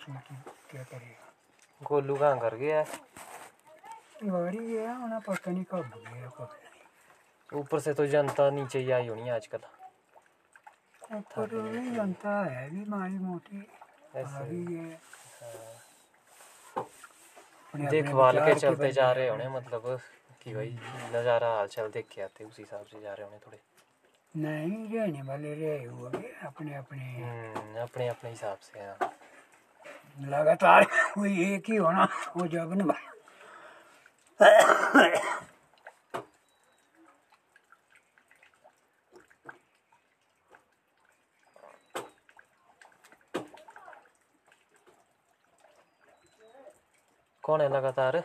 क्या करेगा गोलू कहाँ कर गया? है गाड़ी गया उन्हें पता नहीं कब गया कब ऊपर से तो जनता नीचे ही आई होनी आजकल। ऊपर जनता है भी मारी मोटी। है। देखभाल के चलते जा रहे होने मतलब कि भाई नज़ारा हाल चाल देख के आते उस हिसाब से जा रहे होने थोड़े। नहीं रहने वाले रहे हुए अपने अपने अपने अपने हिसाब से हाँ। लगातार कोई एक ही होना वो जब न कौन है लगातार?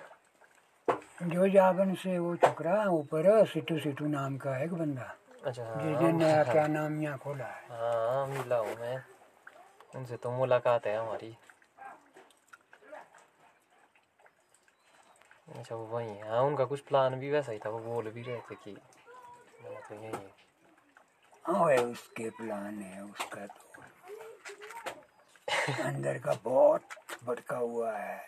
जो जागन से वो चुकरा ऊपर सिटू सिटू नाम का एक बंदा। अच्छा जिसने नया हाँ। क्या नाम यहाँ खोला है? हाँ मिला हूँ मैं। उनसे तो मुलाकात है हमारी। अच्छा वो वही हाँ। उनका कुछ प्लान भी वैसा ही था वो बोल भी रहे थे कि तो यही है। हाँ है उसके प्लान है उसका तो अंदर का बहुत भटका हुआ है।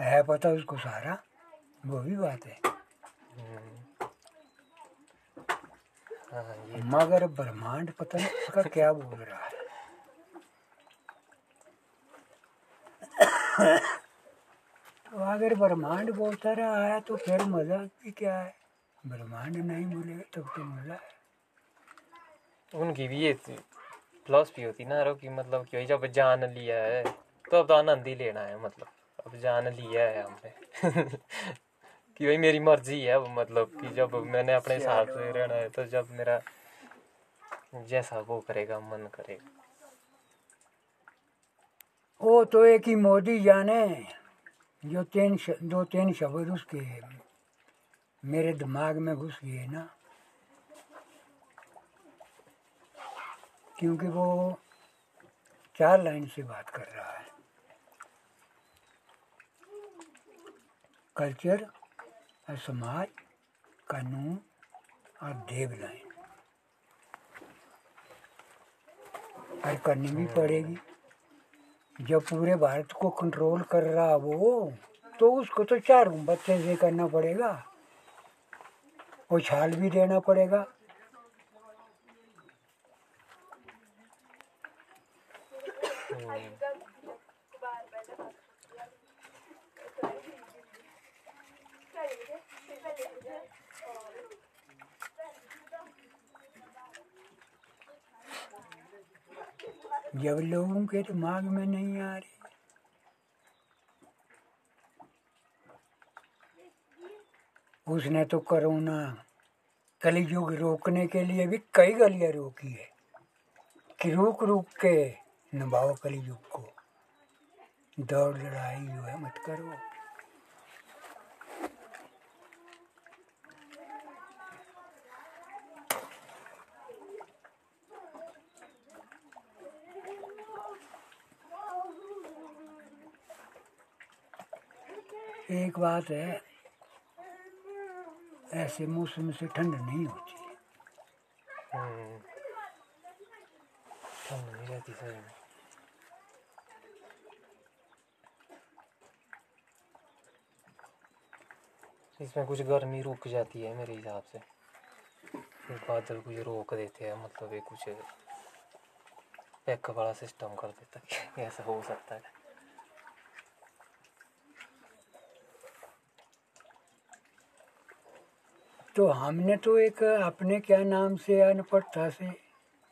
है पता उसको सारा? वो भी बात है। हम्म। हाँ मगर ब्रह्मांड पता नहीं उसका क्या बोल रहा है। तो अगर ब्रह्मांड बोलता रहा है तो फिर मज़ा भी क्या है? ब्रह्मांड नहीं बोलेगा तब तो मज़ा है। उनकी भी ये फिलॉसफी होती ना कि मतलब कि जब जान लिया है तो अब तो आनंद ही लेना है मतलब। अब जान लिया है हमने। कि भाई मेरी मर्ज़ी है अब मतलब कि जब मैंने अपने हिसाब से रहना है तो जब मेरा जैसा वो करेगा मन करेगा। वो तो एक ही मोदी जाने जो तीन दो तीन शब्द उसके मेरे दिमाग में घुस गए ना। क्योंकि वो चार लाइन से बात कर रहा है। कल्चर और समाज कानून और देव लाइन। और करनी भी पड़ेगी। जब पूरे भारत को कंट्रोल कर रहा वो तो उसको तो चार बच्चे से करना पड़ेगा। उछाल भी देना पड़ेगा। जब लोगों के दिमाग में नहीं आ रही। उसने तो कोरोना कलयुग रोकने के लिए भी कई गलियाँ रोकी है कि रुक रुक के निभाओ कलयुग को। दौड़ लड़ाई जो है मत करो। एक बात है, ऐसे मौसम से ठंड नहीं होती। हम्म। ठंड नहीं रहती इसमें कुछ गर्मी रुक जाती है मेरे हिसाब से। बादल कुछ रोक देते हैं मतलब ये कुछ, पैक वाला सिस्टम कर देता है। ऐसा हो सकता है। तो हमने तो एक अपने क्या नाम से अनपढ़ता से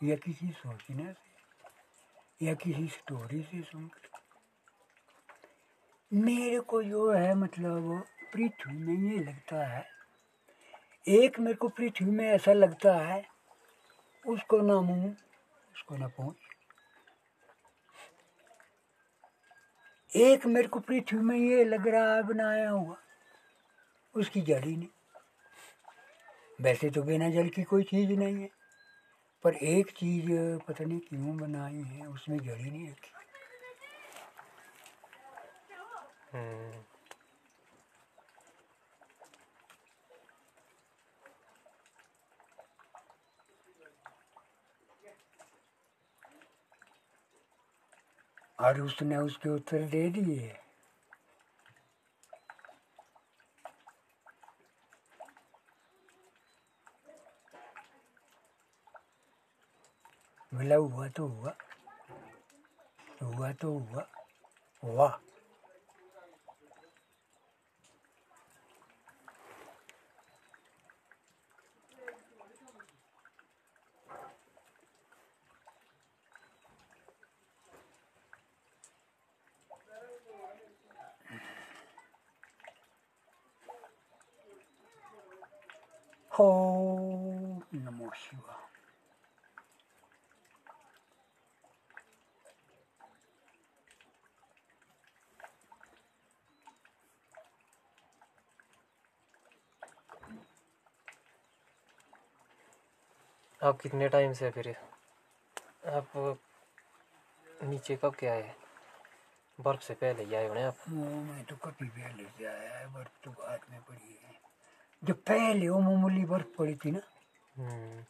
या किसी सोचने से या किसी स्टोरी से सुन मेरे को जो है मतलब पृथ्वी में ये लगता है, एक मेरे को पृथ्वी में ऐसा लगता है, उसको ना मुँह, उसको ना पहुँच एक मेरे को पृथ्वी में ये लग रहा है बनाया हुआ, उसकी जड़ नहीं वैसे तो बिना जल की कोई चीज़ नहीं है। पर एक चीज़ पता नहीं क्यों बनाई है उसमें जल ही नहीं रखी। हम्म। और उसने उसके उत्तर दे दिए। बोला हुआ तो हुआ हुआ तो हुआ वाह हो नमो शिवा आप कितने टाइम से फिर आप नीचे कब के आए? बर्फ़ से पहले ही आए होने आप? मैं तो कभी पहले से आया है बर्फ़ तो बाद में पड़ी है। जब पहले वो मामूली बर्फ़ पड़ी थी ना हम्म,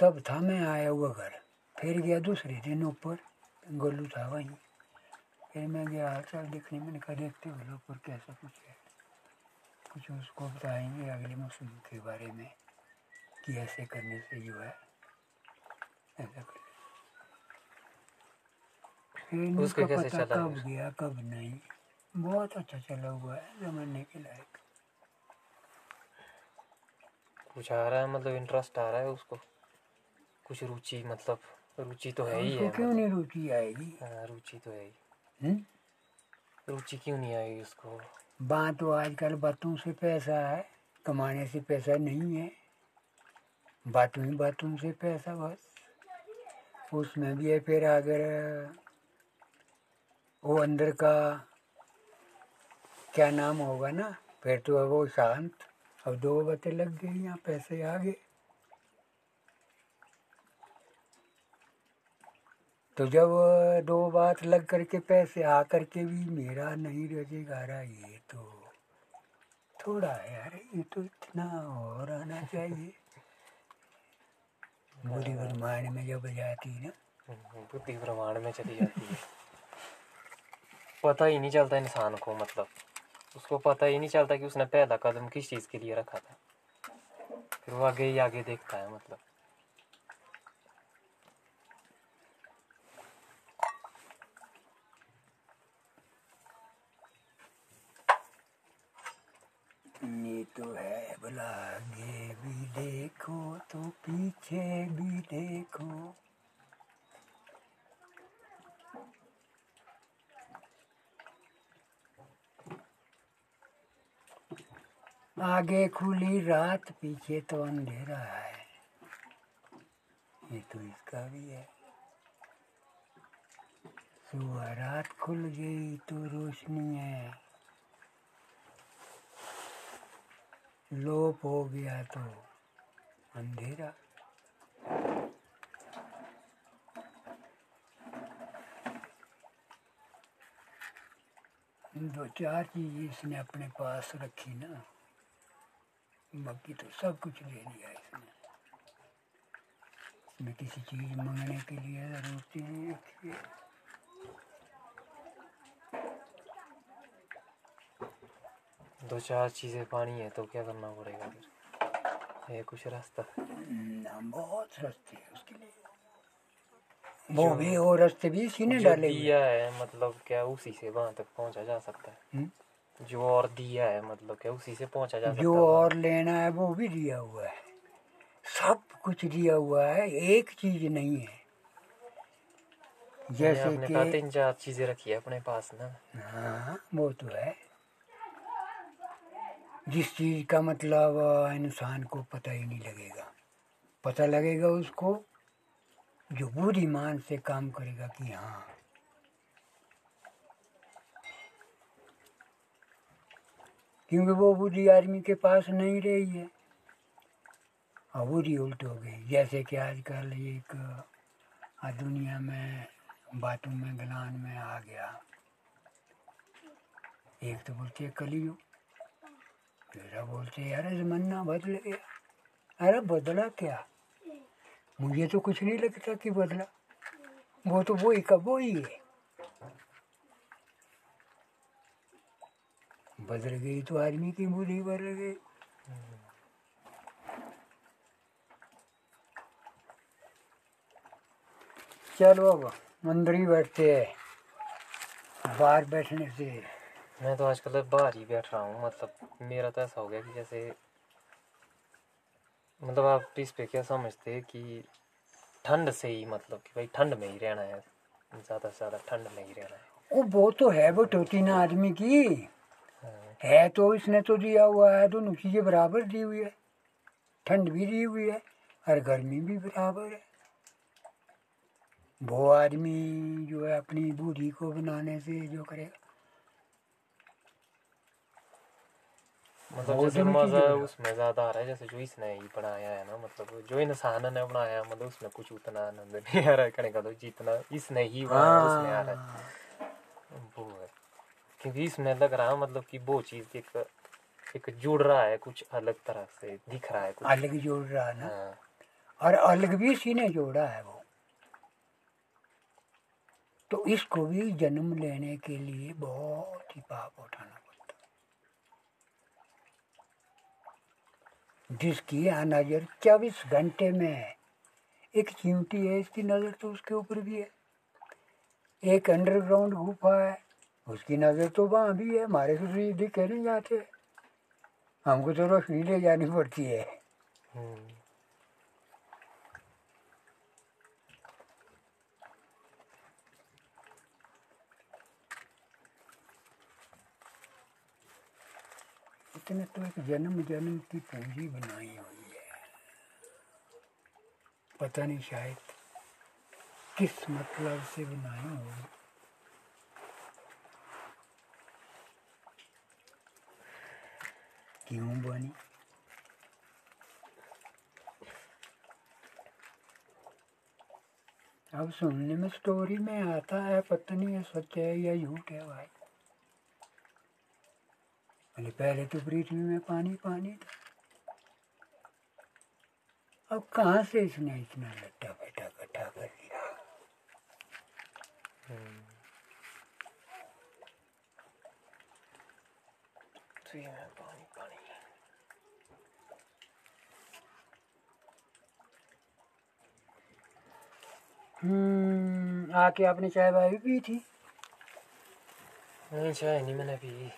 तब था मैं आया हुआ घर। फिर गया दूसरे दिन ऊपर गोलू था वहीं। फिर मैं गया हाल चाल देखने मैंने कहा देखते हो ऊपर कैसा कुछ है। कुछ उसको बताएँगे अगले मौसम के बारे में। कि ऐसे करने से जो है ऐसा कर फिर उसका कैसे पता चला? कब गया कब नहीं? बहुत अच्छा चला हुआ है जमाने के लायक। कुछ आ रहा है मतलब इंटरेस्ट आ रहा है उसको? कुछ रुचि मतलब रुचि तो है ही है क्यों नहीं रुचि आएगी? हाँ, रुचि तो है ही। हम्म? रुचि क्यों नहीं आएगी उसको? बात तो आजकल बातों से पैसा है कमाने से पैसा नहीं है। बातों ही बातों से पैसा बस उसमें भी है फिर अगर, वो अंदर का क्या नाम होगा ना, फिर तो है वो शांत। अब दो बातें लग गई यहाँ पैसे आ गए तो जब दो बात लग करके पैसे आ करके भी मेरा नहीं रजेगा रहा ये तो थोड़ा यार, ये तो इतना और आना चाहिए। बुरी ब्रह्मांड में जब जाती ना। हम्म, बुद्धि ब्रह्मांड में चली जाती है। पता ही नहीं चलता इंसान को मतलब। उसको पता ही नहीं चलता कि उसने पहला कदम किस चीज़ के लिए रखा था। फिर वो आगे ही आगे देखता है मतलब। तो है भला आगे भी देखो तो पीछे भी देखो। आगे खुली रात, पीछे तो अंधेरा है। ये तो इसका भी है। सुबह रात खुल गई तो रोशनी है। लोप हो गया तो अंधेरा। दो चार चीज़ इसने अपने पास रखी ना, बाकी तो सब कुछ ले लिया इसने। इसमें किसी चीज़ मांगने के लिए ज़रूरत नहीं रखी है दो चार चीज़ें पानी है तो क्या करना पड़ेगा फिर? है कुछ रास्ता ना बहुत रास्ते हैं उसके लिए। वो भी वो रास्ते भी इसी ने डाले दिया है मतलब क्या उसी से वहाँ तक पहुँचा जा सकता है। हम्म? जो और दिया है मतलब क्या उसी से पहुँचा जा सकता जो है और लेना है वो भी दिया हुआ है। सब कुछ दिया हुआ है एक चीज़ नहीं है। जैसे कि तीन चार चीज़ें रखी है अपने पास ना। हाँ वो तो है। जिस चीज़ का मतलब इंसान को पता ही नहीं लगेगा। पता लगेगा उसको, जो बुद्धिमान से काम करेगा कि हाँ। क्योंकि वो बुद्धि आदमी के पास नहीं रही है। और बुद्धि उल्ट हो गई। जैसे कि आजकल एक दुनिया में, बातों में, गलान में आ गया। एक तो बोलते कलियुग। मेरा बोलते, यार जमाना बदल गया। अरे, बदला क्या? मुझे तो कुछ नहीं लगता कि बदला। वो तो वो ही कब वो ही है। बदल गई तो आदमी की बुद्धि बदल गई। चलो अब अंदर ही बैठते हैं, बाहर बैठने से। मैं तो आजकल बाहर ही बैठ रहा हूँ मतलब मेरा तो ऐसा हो गया कि जैसे मतलब आप इस पे क्या समझते हैं कि ठंड से ही मतलब कि भाई ठंड में ही रहना है ज़्यादा से ज़्यादा ठंड में ही रहना है। वो वो तो है वो टोटी ना आदमी की हाँ, है तो इसने तो दिया हुआ है दोनों चीज़ें बराबर दी हुई है। ठंड भी दी हुई है और गर्मी भी बराबर है। वो आदमी जो है अपनी बूढ़ी को बनाने से जो करेगा। मतलब जैसे मज़ा उसमें ज़्यादा आ रहा है जैसे जो इसने ही बनाया है ना मतलब जो इंसान ने बनाया मतलब उसमें कुछ उतना आनंद नहीं आ रहा है कहने का तो जितना इसने ही बनाया उसमें आ रहा है। वो है। क्योंकि इसमें लग रहा है मतलब कि वो चीज़ एक एक जुड़ रहा है कुछ अलग तरह से दिख रहा है कुछ। अलग जोड़ रहा है ना? हाँ। और अलग भी इसी ने जोड़ा है वो। तो इसको भी जन्म लेने के लिए बहुत ही पाप उठाना। जिसकी यहाँ नज़र चौबीस घंटे में है एक चिमटी है, इसकी नज़र तो उसके ऊपर भी है। एक अंडरग्राउंड गुफा है, उसकी नज़र तो वहाँ भी है। हमारे तो सीधे कह नहीं जाते हमको तो रोशनी ले जानी पड़ती है। हम्म, तो एक जन्म जन्म की पूंजी बनाई हुई है। पता नहीं शायद किस मतलब से बनाई होगी क्यों बनी? अब सुनने में स्टोरी में आता है पता नहीं है सच है या झूठ है भाई। बोले पहले तो पृथ्वी में पानी पानी था। अब कहाँ से इसने इतना लट्टा बैठा इकट्ठा कर लिया हम्म। तो पानी पानी हम्म आके आपने चाय भाई पी थी? नहीं चाय नहीं मैंने पी।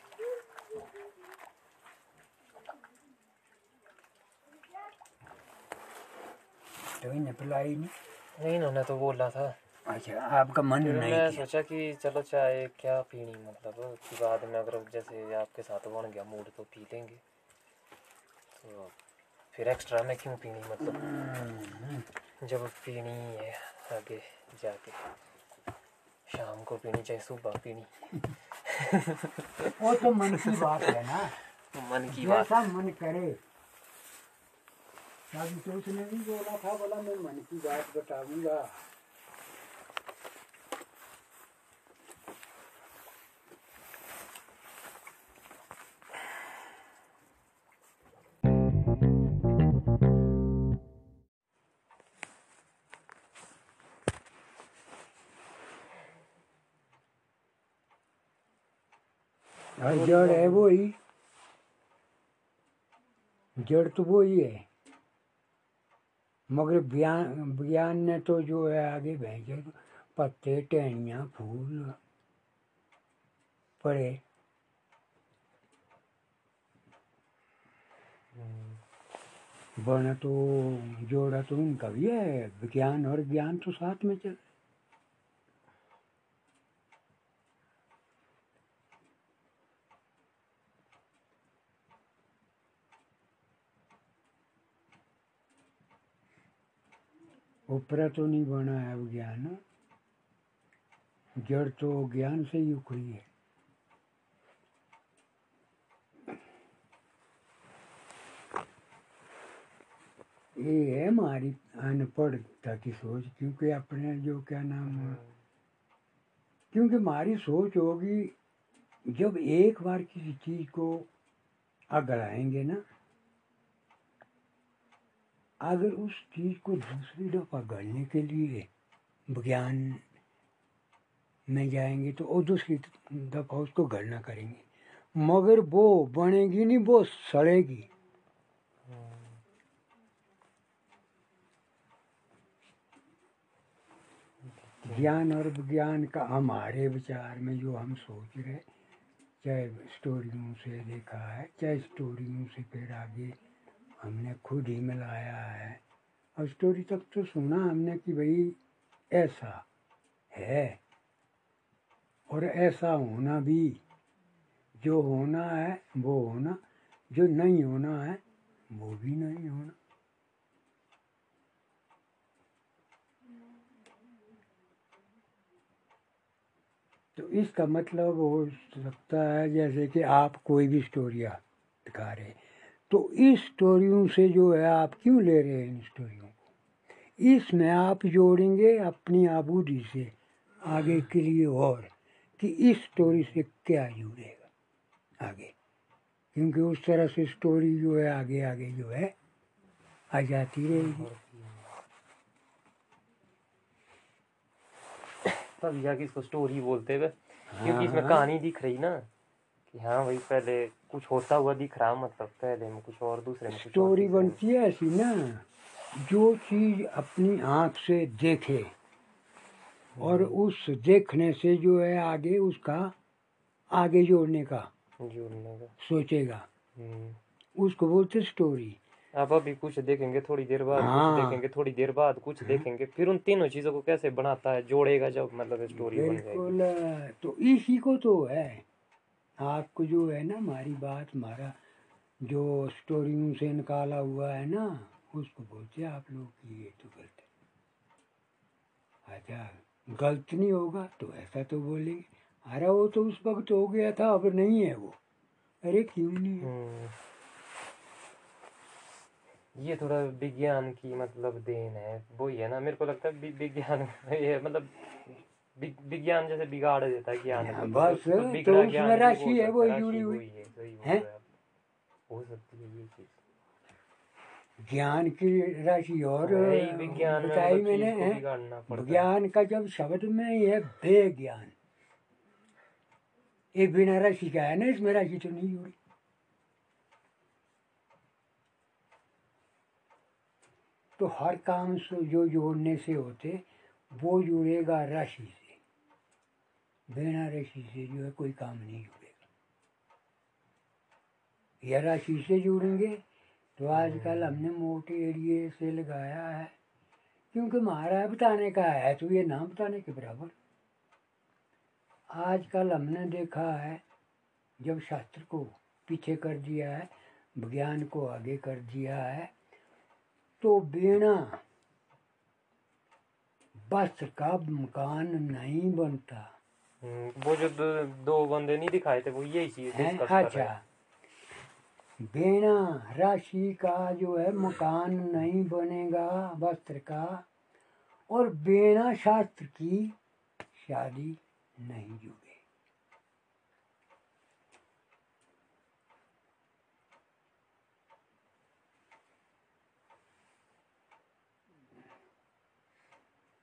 तो इन्हें पिलाई नहीं। नहीं इन्होंने तो बोला था। अच्छा आपका मन नहीं मैं सोचा कि चलो चाय क्या पीनी मतलब कि बाद में अगर जैसे आपके साथ बन गया मूड तो पी लेंगे। तो फिर एक्स्ट्रा में क्यों पीनी मतलब? हम्म, जब पीनी है आगे जाके। शाम को पीनी चाहे सुबह पीनी। वो तो मन की बात है ना। मन की बात। मन करे। अभी तो उसने भी बोला था बोला मैं मन की बात बताऊँगा। जड़ है वो ही। जड़ तो वो ही है। मगर विज्ञान ने तो जो है आगे भेजे पत्ते, टहनियाँ, फूल पड़े। बना तो जोड़ा तो उनका भी है। विज्ञान और ज्ञान तो साथ में चल। ऊपरा तो नहीं बना है वो ज्ञान। जड़ तो ज्ञान से ही उखड़ी है। ये है हमारी अनपढ़ता की सोच, क्योंकि अपने जो क्या नाम है, क्योंकि हमारी सोच होगी, जब एक बार किसी चीज़ को अगड़ाएँगे ना अगर उस चीज़ को दूसरी दफ़ा गढ़ने के लिए विज्ञान में जाएँगे तो और दूसरी दफ़ा उसको गढ़ना करेंगे। मगर वो बनेगी नहीं, वो सड़ेगी। ज्ञान और विज्ञान का हमारे विचार में जो हम सोच रहे चाहे स्टोरियों से देखा है, चाहे स्टोरियों से फिर आगे हमने खुद ही मिलाया है। और स्टोरी तक तो सुना हमने कि भाई ऐसा है और ऐसा होना भी, जो होना है, वो होना, जो नहीं होना है, वो भी नहीं होना। तो इसका मतलब हो सकता है जैसे कि आप कोई भी स्टोरिया दिखा रहे तो इस स्टोरियों से जो है आप क्यों ले रहे हैं इन स्टोरियों को? इसमें आप जोड़ेंगे अपनी आबूदी से आगे के लिए और कि इस स्टोरी से क्या जुड़ेगा आगे। क्योंकि उस तरह से स्टोरी जो है आगे आगे जो है आ जाती रहेगी। तब जाके इसको स्टोरी बोलते हुए क्योंकि इसमें कहानी दिख रही ना कि हाँ भाई पहले कुछ होता हुआ दिख रहा मतलब पहले में कुछ और दूसरे में स्टोरी बनती है ऐसी ना जो चीज़ अपनी आँख से देखे और उस देखने से जो है आगे उसका आगे जोड़ने का जोड़ने का। सोचेगा। हम्म। उसको बोलते स्टोरी आप अभी कुछ देखेंगे थोड़ी देर बाद हाँ। कुछ देखेंगे थोड़ी देर बाद कुछ देखेंगे फिर उन तीनों चीज़ों को कैसे बनाता है जोड़ेगा जब मतलब स्टोरी बन जाएगी। तो इसी को तो है। आपको जो है ना हमारी बात हमारा जो स्टोरियों से निकाला हुआ है ना, उसको बोलते आप लोग कि ये तो गलत है। अच्छा गलत नहीं होगा तो ऐसा तो बोलेंगे। अरे वो तो उस वक्त हो गया था, अब नहीं है वो। अरे क्यों नहीं है? हम्म। ये थोड़ा विज्ञान की मतलब देन है वो ही है ना, मेरे को लगता है विज्ञान ये मतलब विज्ञान जैसे बिगाड़ देता है ज्ञान हाँ, बस, तो तो उसमें राशि है, वो जुड़ी हुई। है, हैं? हो सकती है ये चीज़। ज्ञान की राशि और विज्ञान बताई मतलब मैंने विज्ञान का जब शब्द में ही है बेज्ञान। ये बिना राशि का है ना इसमें राशि तो नहीं जुड़ी। तो हर काम से जो जोड़ने से होते वो जुड़ेगा राशि से। बिना राशि से जो है कोई काम नहीं जुड़ेगा। या राशि से जुड़ेंगे तो आजकल हमने मोटे एरिए से लगाया है क्योंकि महाराज बताने का है तो ये नाम बताने के बराबर। आजकल हमने देखा है जब शास्त्र को पीछे कर दिया है विज्ञान को आगे कर दिया है तो बिना वस्त्र का मकान नहीं बनता। हम्म, वो जो दो, दो बंदे नहीं दिखाए थे वो यही चीज़ है अच्छा बिना राशि का जो है मकान नहीं बनेगा वस्त्र का और बिना शास्त्र की शादी नहीं जुड़े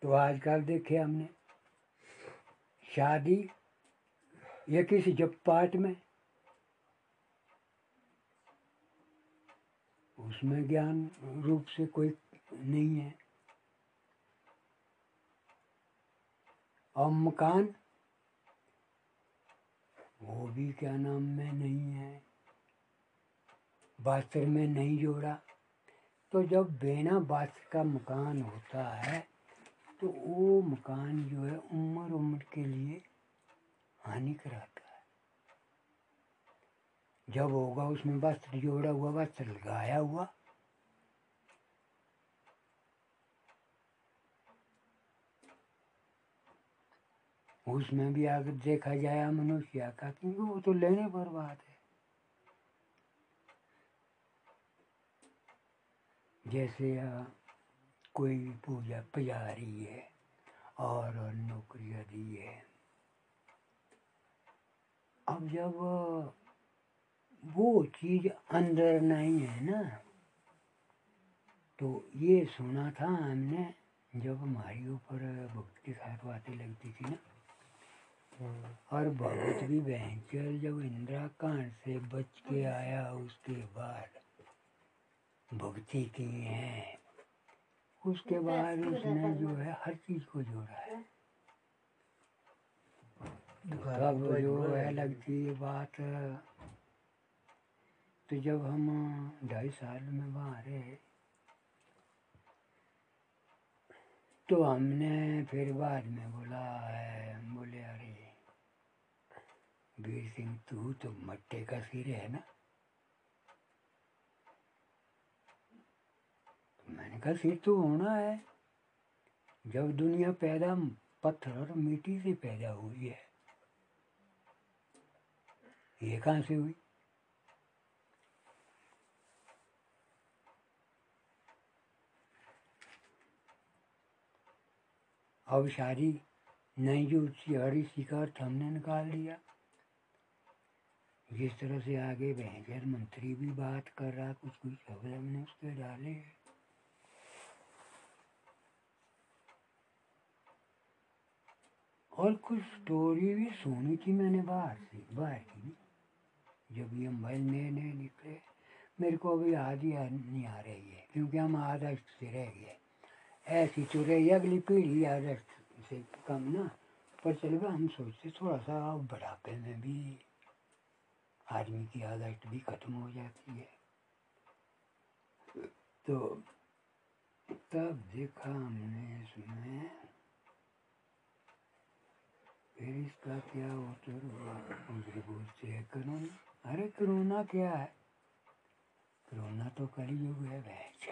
तो आजकल देखे हमने शादी, या किसी जब पाठ में? उसमें ज्ञान रूप से कोई नहीं है। और मकान? वो भी क्या नाम में नहीं है। वास्त्र में नहीं जोड़ा। तो जब बिना वास्त्र का मकान होता है तो वो मकान जो है उम्र उम्र के लिए हानि कराता है। जब होगा उसमें वस्त्र जोड़ा हुआ वस्त्र लगाया हुआ। उसमें भी अगर देखा जाए मनुष्य का क्योंकि वो तो लेने पर बात है। जैसे अ, कोई पूजा पुजारी है और नौकरियाँ दी है। अब जब वो चीज़ अंदर नहीं है ना तो ये सुना था हमने जब हमारी ऊपर भक्ति खास बातें लगती थी ना, और भगत भी भयंकर जब इंदिरा कांड से बच के आया, उसके बाद भक्ति की है। उसके बाद उसने जो है हर चीज़ को जोड़ा है। तब जो है लगती है बात। तो जब हम ढाई साल में वहाँ रहे तो हमने फिर बाद में बोला है हम बोले अरे वीर सिंह तू तो मट्टे का सिर है ना? मैंने कहा सिर तो होना है। जब दुनिया पैदा पत्थर और मिट्टी से पैदा हुई है, ये कहाँ से हुई? अब सारी नई जो हरी शिकार हमने निकाल दिया जिस तरह से आगे भैंसर मंत्री भी बात कर रहा कुछ कुछ खबर हमने उसके डाले हैं। और कुछ स्टोरी भी सुनी थी मैंने बाहर से, बाहर की जब ये मोबाइल नए नए निकले, मेरे को अभी याद ही नहीं आ रही है, क्योंकि हम आदर्श से रह गए। ऐसी तो रही अगली पीढ़ी आदर्श से कम ना। पर चलो हम सोचते थोड़ा सा बुढ़ापे में भी आदमी की आदत भी खत्म हो जाती है। तो तब देखा हमने इसमें फिर इसका क्या उत्तर हुआ उनसे पूछते हैं कोरोना अरे कोरोना क्या है कोरोना तो कलयुग है भैंस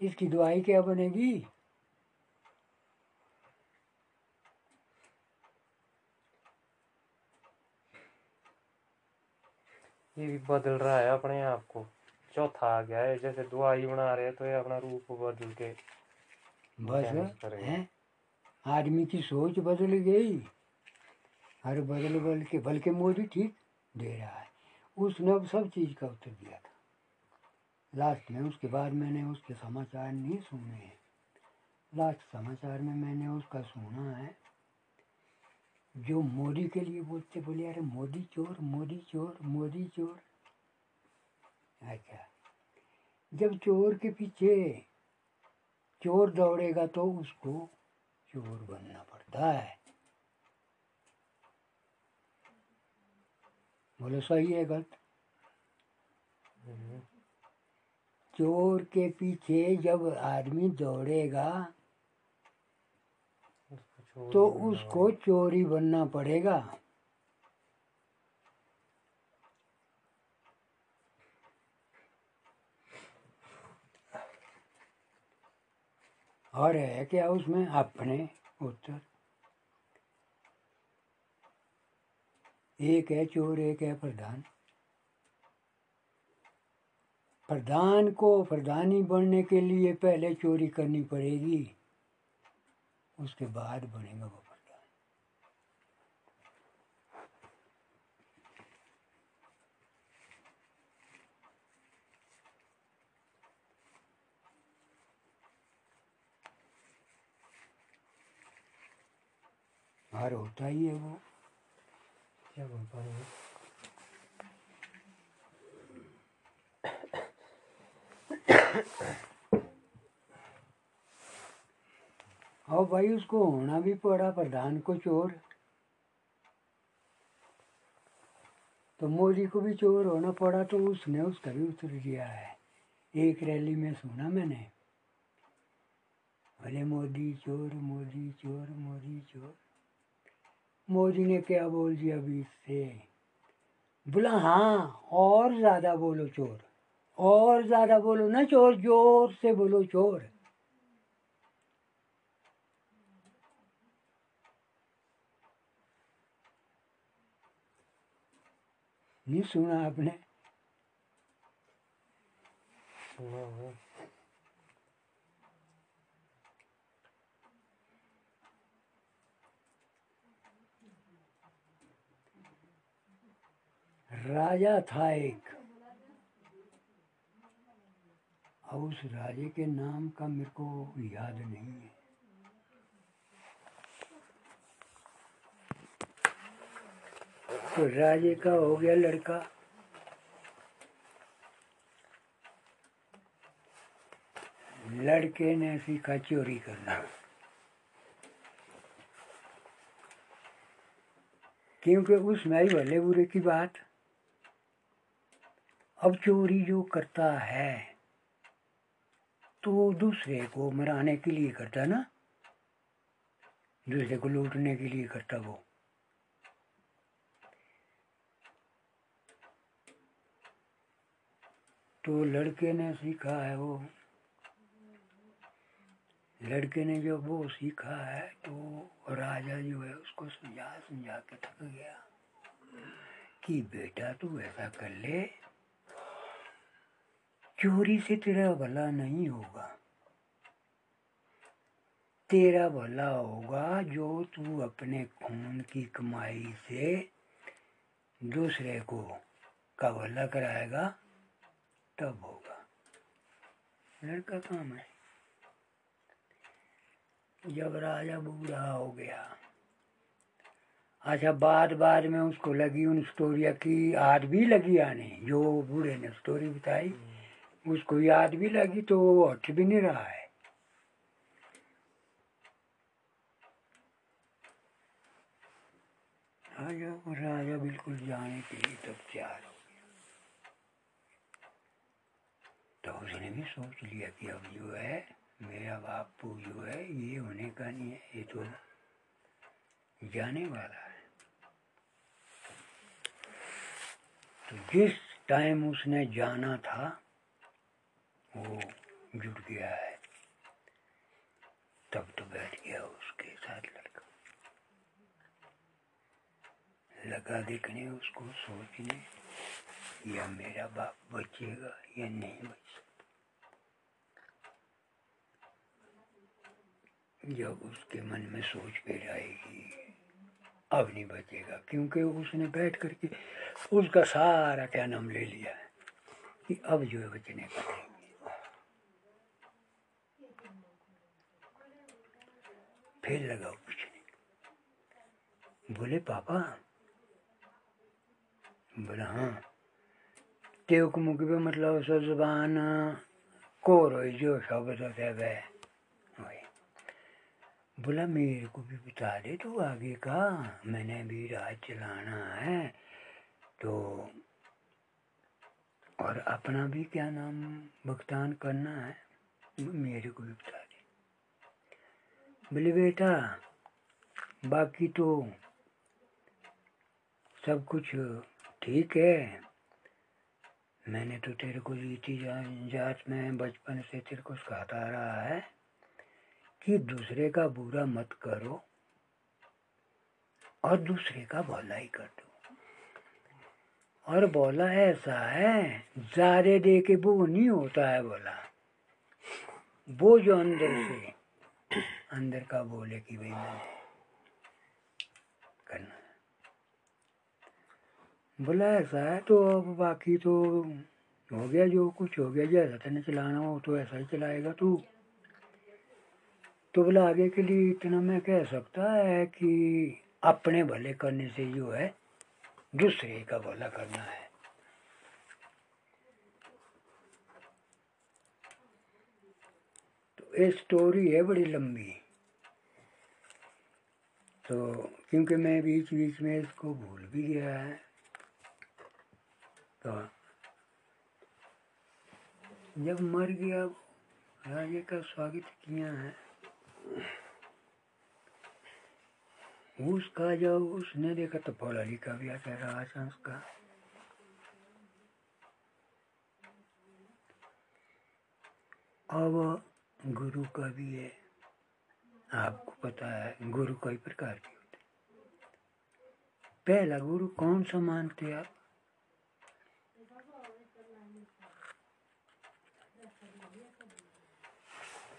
इसकी दवाई क्या बनेगी? ये भी बदल रहा है अपने आप को। चौथा आ गया है जैसे दवाई बना रहे तो ये अपना रूप बदल के बस? है? आदमी की सोच बदल गई। हर बदल बदल के बल्कि मोदी ठीक दे रहा है। उसने अब सब चीज़ का उत्तर दिया था। लास्ट में उसके बाद मैंने उसके समाचार नहीं सुने हैं। लास्ट समाचार में मैंने उसका सुना है। जो मोदी के लिए बोलते, बोले, अरे मोदी चोर मोदी चोर मोदी चोर। अच्छा जब चोर के पीछे चोर दौड़ेगा तो उसको चोर बनना पड़ता है। बोले सही है गलत? हम्म, चोर के पीछे जब आदमी दौड़ेगा तो उसको चोरी बनना पड़ेगा। और है क्या उसमें अपने उत्तर? एक है चोर, एक है प्रधान। प्रधान को प्रधानी बनने के लिए पहले चोरी करनी पड़ेगी, उसके बाद बनेगा वो। प्रधान होता ही है वो। क्या बोल पाएँगे और भाई, उसको होना भी पड़ा प्रधान को चोर। तो मोदी को भी चोर होना पड़ा तो उसने उसका भी उतर दिया है। एक रैली में सुना मैंने। बोले मोदी चोर मोदी चोर मोदी चोर। मोदी ने क्या बोल दिया अभी से? बोला हाँ और ज़्यादा बोलो चोर, और ज़्यादा बोलो ना चोर, ज़ोर से बोलो चोर। नहीं सुना आपने सुना हुआ राजा था एक अब उस राजे के नाम का मेरे को याद नहीं है। तो राजे का हो गया लड़का। लड़के ने सीखा चोरी करना। क्योंकि उसमें आई भले बुरे की बात। अब चोरी जो करता है तो दूसरे को मराने के लिए करता ना? दूसरे को लूटने के लिए करता वो। तो लड़के ने सीखा है वो। लड़के ने जो वो सीखा है तो राजा जो है, उसको समझा समझा के थक गया कि बेटा तू ऐसा कर ले चोरी से तेरा भला नहीं होगा। तेरा भला होगा जो तू अपने खून की कमाई से दूसरे को का भला कराएगा, तब होगा। लड़का काम है। जब राजा बूढ़ा हो गया अच्छा बाद बाद में उसको लगी उन स्टोरिया की याद भी लगी आने जो बूढ़े ने स्टोरी बताई। उसको याद भी लगी तो वो हट भी नहीं रहा है। राजा राजा बिल्कुल जाने के लिए तब तैयार हो गया। तो उसने भी सोच लिया कि अब जो है, मेरा बापू जो है, ये होने का नहीं है, ये तो जाने वाला है। तो जिस टाइम उसने जाना था वो जुट गया है। तब तो बैठ गया उसके साथ लड़का। लगा देखने, उसको सोचने, या मेरा बाप बचेगा या नहीं बच सकता। जब उसके मन में सोच फिर आएगी, अब नहीं बचेगा, क्योंकि उसने बैठ करके उसका सारा क्या नाम ले लिया है कि अब जो है बचने का नहीं। फिर लगा पूछने बोले, पापा। बोला हाँ। तेव को मुख पे मतलब सो ज़ुबान को रोई जो शब्द होते बोला, मेरे को भी बता दे, तू आगे का? मैंने भी राज चलाना है तो और अपना भी क्या नाम भुगतान करना है? मेरे को भी बता बोले बेटा, बाकी तो सब कुछ ठीक है। मैंने तो तेरे को रीति जात में बचपन से तेरे को सिखाता रहा है कि दूसरे का बुरा मत करो और दूसरे का भला ही कर दो। और बोला ऐसा है, जारे दे के वो नहीं होता है बोला वो जो अंदर से अंदर का बोले कि भाई मैंने करना। है बोला, ऐसा है तो अब बाकी तो हो गया जो कुछ, हो गया, जैसा तेने चलाना हो तो ऐसा ही चलाएगा तू। तो बोला, आगे के लिए इतना मैं कह सकता है कि अपने भले करने से जो है दूसरे का भला करना है तो ये स्टोरी है बड़ी लंबी। तो क्योंकि मैं बीच बीच में इसको भूल भी गया है तो जब मर गया राजे का स्वागत किया है। उसका जब उसने देखा तो पढ़ा लिखा भी आता रहा संस्कार अब गुरु का भी है। आपको पता है गुरु कई प्रकार के होते पहला गुरु कौन सा मानते आप?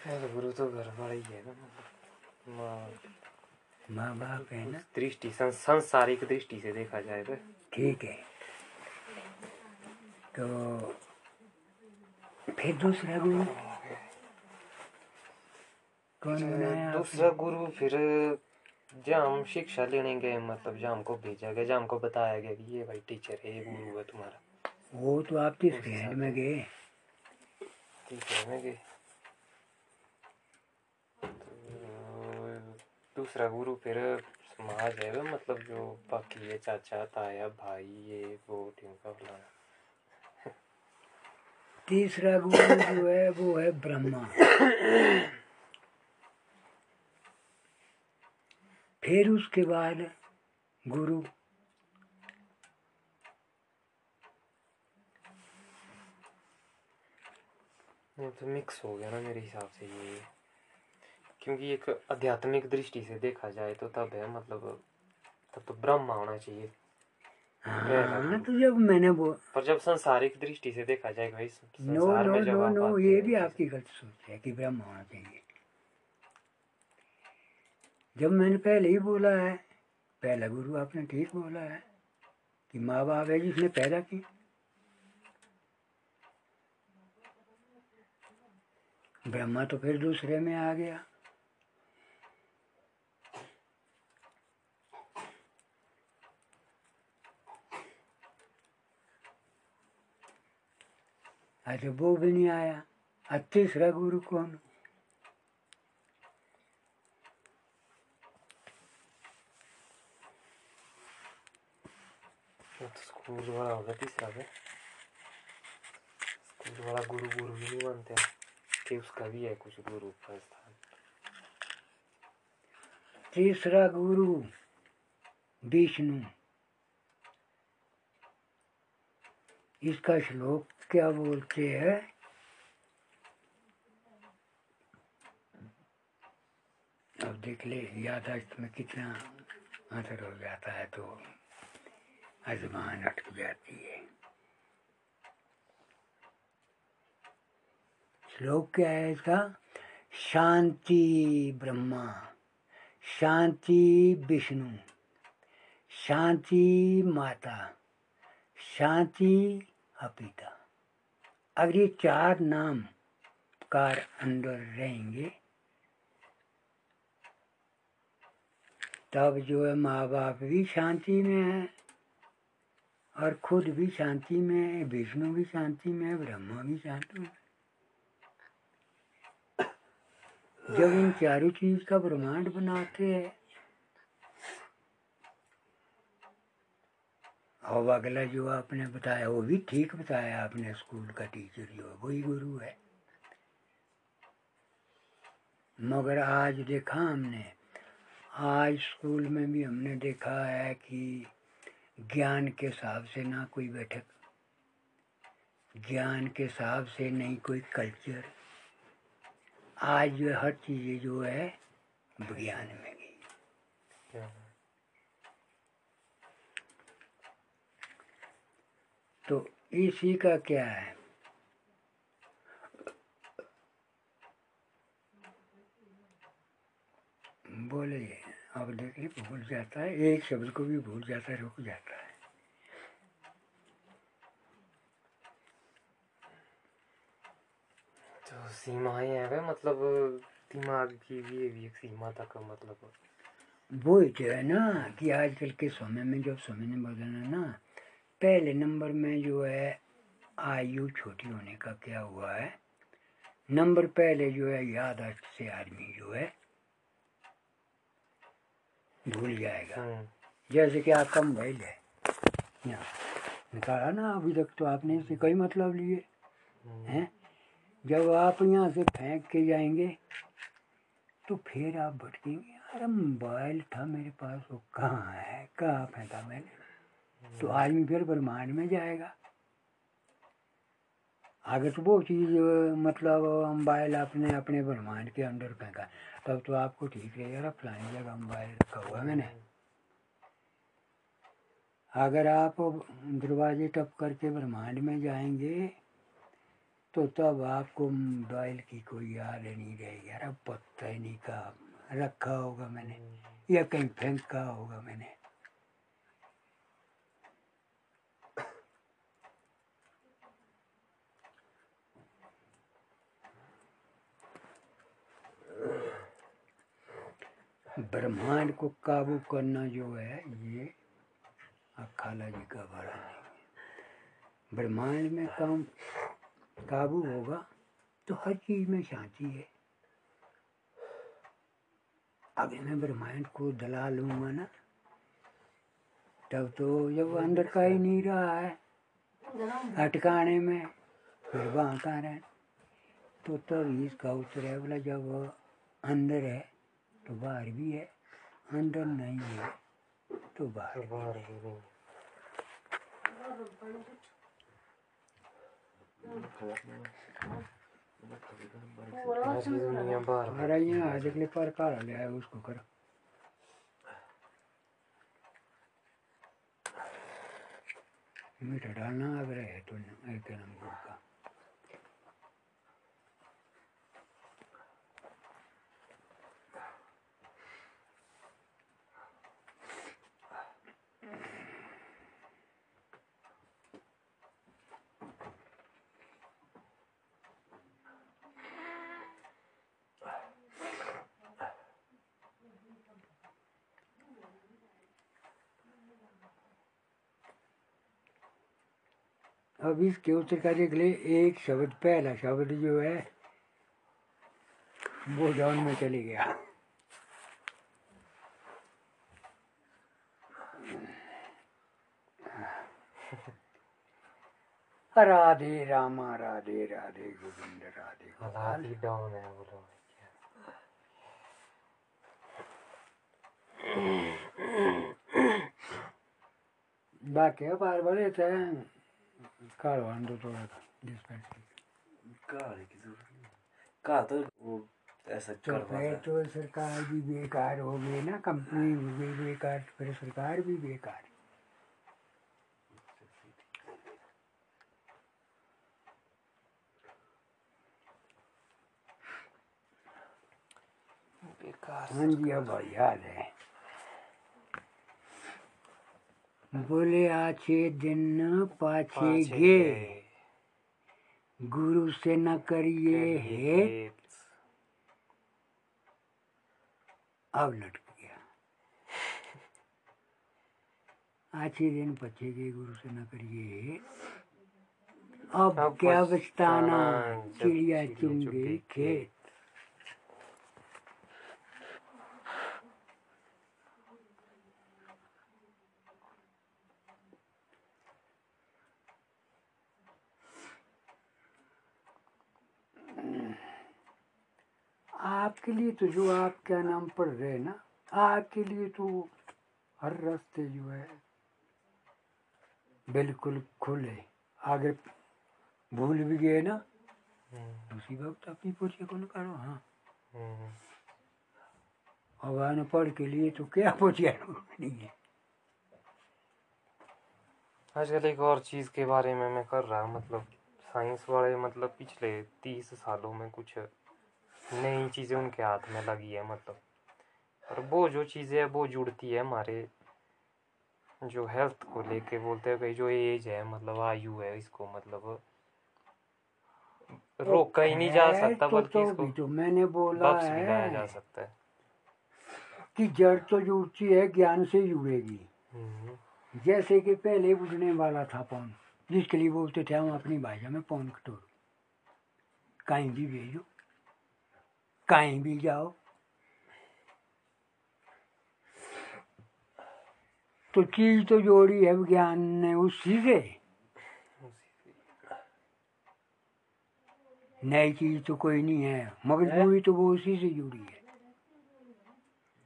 पहला गुरु तो घर वाला ही है ना माँ माँ बाप है ना? दृष्टि संसारिक दृष्टि से देखा जाए तो। ठीक है। तो फिर दूसरा गुरु? दूसरा गुरु फिर जहाँ हम शिक्षा लेने गए मतलब जहाँ हमको भेजा गया जहाँ हमको बताया गया कि ये भाई टीचर है ये गुरु है तुम्हारा। वो तो आप किस फ्रेंड में गए? टीचर में गए। दूसरा गुरु फिर समाज है वो मतलब जो बाकी है चाचा ताया भाई ये वो टिंका फलाना। तीसरा गुरु जो है वो है ब्रह्मा। फिर उसके बाद गुरु। ये तो मिक्स हो गया ना मेरे हिसाब से ये। क्योंकि एक आध्यात्मिक दृष्टि से देखा जाए तो तब है मतलब तब तो ब्रह्म होना चाहिए। हाँ तो जब मैंने वो पर जब संसारिक दृष्टि से देखा जाए भाई नो नो नो नो ये भी आपकी गलत सोच है कि ब्रह्म होना चाहिए। जब मैंने पहले ही बोला है, पहला गुरु आपने ठीक बोला है कि माँ बाप है जिसने पैदा की। ब्रह्मा तो फिर दूसरे में आ गया। अच्छा वो भी नहीं आया। तीसरा गुरु कौन? स्कूल वाला होगा, तीसरा पे स्कूल वाला गुरु गुरु भी नहीं मानते हैं, कि उसका भी है कुछ गुरु का स्थान तीसरा गुरु, विष्णु। इसका श्लोक क्या बोलते हैं? अब देख ले यादाश्त में कितना असर हो जाता है तो। अजमान अटक जाती है श्लोक क्या है इसका शांति ब्रह्मा शांति विष्णु शांति माता शांति अपिता अगर ये चार नाम कार अंदर रहेंगे। तब जो है माँ बाप भी शांति में है। और खुद भी शांति में है, विष्णु भी शांति में है, ब्रह्मा भी शांति में जब इन चारों चीज़ का ब्रह्मांड बनाते हैं, और अगला जो आपने बताया, वो भी ठीक बताया आपने स्कूल का टीचर जो है, वही गुरु है। मगर आज देखा हमने, आज स्कूल में भी हमने देखा है कि ज्ञान के हिसाब से ना कोई बैठक। ज्ञान के हिसाब से नहीं कोई कल्चर आज जो हर चीज़ें जो है विज्ञान में गई। तो इसी का क्या है? बोलिए। अब देखिए भूल जाता है एक शब्द को भी भूल जाता है रुक जाता है। तो सीमाएँ हैं वे मतलब दिमाग की भी एक सीमा तक मतलब वो ही तो है ना कि आजकल के समय में जब समय ने बदला ना पहले नंबर में जो है आयु छोटी होने का क्या हुआ है? नंबर पहले जो है यादाश्त से आदमी जो है भूल जाएगा। हम्म, जैसे कि आपका मोबाइल है। यहाँ। निकाला ना अभी तक तो आपने इससे कई मतलब लिए हम्म, हैं? जब आप यहाँ से फेंक के जाएँगे तो फिर आप भटकेंगे। अरे मोबाइल था मेरे पास वो कहाँ है? कहाँ फेंका मैंने? तो आदमी फिर ब्रह्मांड में जाएगा। आगे तो वो चीज़ मतलब मोबाइल आपने अपने ब्रह्मांड के अंदर फेंका। तब तो आपको ठीक रहेगा फलानी जगह मोबाइल रखा हुआ मैंने। अगर आप दरवाजे टप करके ब्रह्मांड में जाएँगे तो तब आपको मोबाइल की कोई याद नहीं रहेगी। अरे पता ही नहीं कहा रखा होगा मैंने, या कहीं फेंका होगा मैंने। ब्रह्मांड को काबू करना जो है, ये अखाला जी का बड़ा नहीं ब्रह्मांड में काम काबू होगा तो हर चीज़ में शांति है। अभी मैं ब्रह्मांड को दला लूँगा ना, तब तो जब अंदर का ही नहीं रहा है, अटकाने में, फिर वहाँ कहाँ रहे तो तब इसका उतरे है, बोला जब अंदर है तो बाहर भी है अंदर नहीं है तो बाहर बाहर भी नहीं। सारी दुनिया बाहर आ रही है आज अगले पर काढ़ा ले आया उसको कर। मीठा डालना अब रहे तो एक नंबर का। अब इसके उत्तर कार्य के लिए एक शब्द पहला शब्द जो है वो डाउन में चले गया। राधे रामा राधे राधे गोविंद राधे डाउन है बोलो बाकी बार बड़े थे काढ़वान दो थोड़ा था डिस्पेंसरी की ज़रूरत नहीं कहा तो वो ऐसा तो करवा तो सरकार भी बेकार हो गई ना कंपनी भी बेकार फिर सरकार भी बेकार बेकार हाँ जी अब याद है बोले आछे दिन पाछे गे। गए। गुरु से न करिए हे अब लटक गया। आछे दिन पछे गे गुरु से न करिए हे अब क्या बचताना चिड़िया चुन गई खेत। आपके लिए तो जो आप क्या नाम पढ़ रहे हैं ना आपके लिए तो हर रास्ते जो है बिल्कुल खुले अगर भूल भी गए ना हम्म, उसी वक्त अपनी पूछे को करो हाँ हम्म, और अनपढ़ के लिए तो क्या पूछिया नहीं है। आजकल एक और चीज़ के बारे में मैं कर रहा मतलब साइंस वाले मतलब पिछले तीस सालों में कुछ नई चीज़ें उनके हाथ में लगी है मतलब। और वो जो चीज़ें है वो जुड़ती है हमारे जो हेल्थ को लेके बोलते हैं भाई जो एज है मतलब आयु है इसको मतलब। रोका ही नहीं जा सकता तो, बल्कि तो, इसको तो मैंने बोला भी जा सकता है। कि जड़ तो जुड़ती है ज्ञान से जुड़ेगी। हम्म, जैसे कि पहले उठने वाला था पौन जिसके लिए बोलते थे हम अपनी भाषा में पौन कटोर। कहीं भी भेजो। कहीं भी जाओ। तो चीज़ तो जोड़ी है विज्ञान ने उसी से। नई चीज़ तो कोई नहीं है मजबूरी तो वो उसी से जुड़ी है।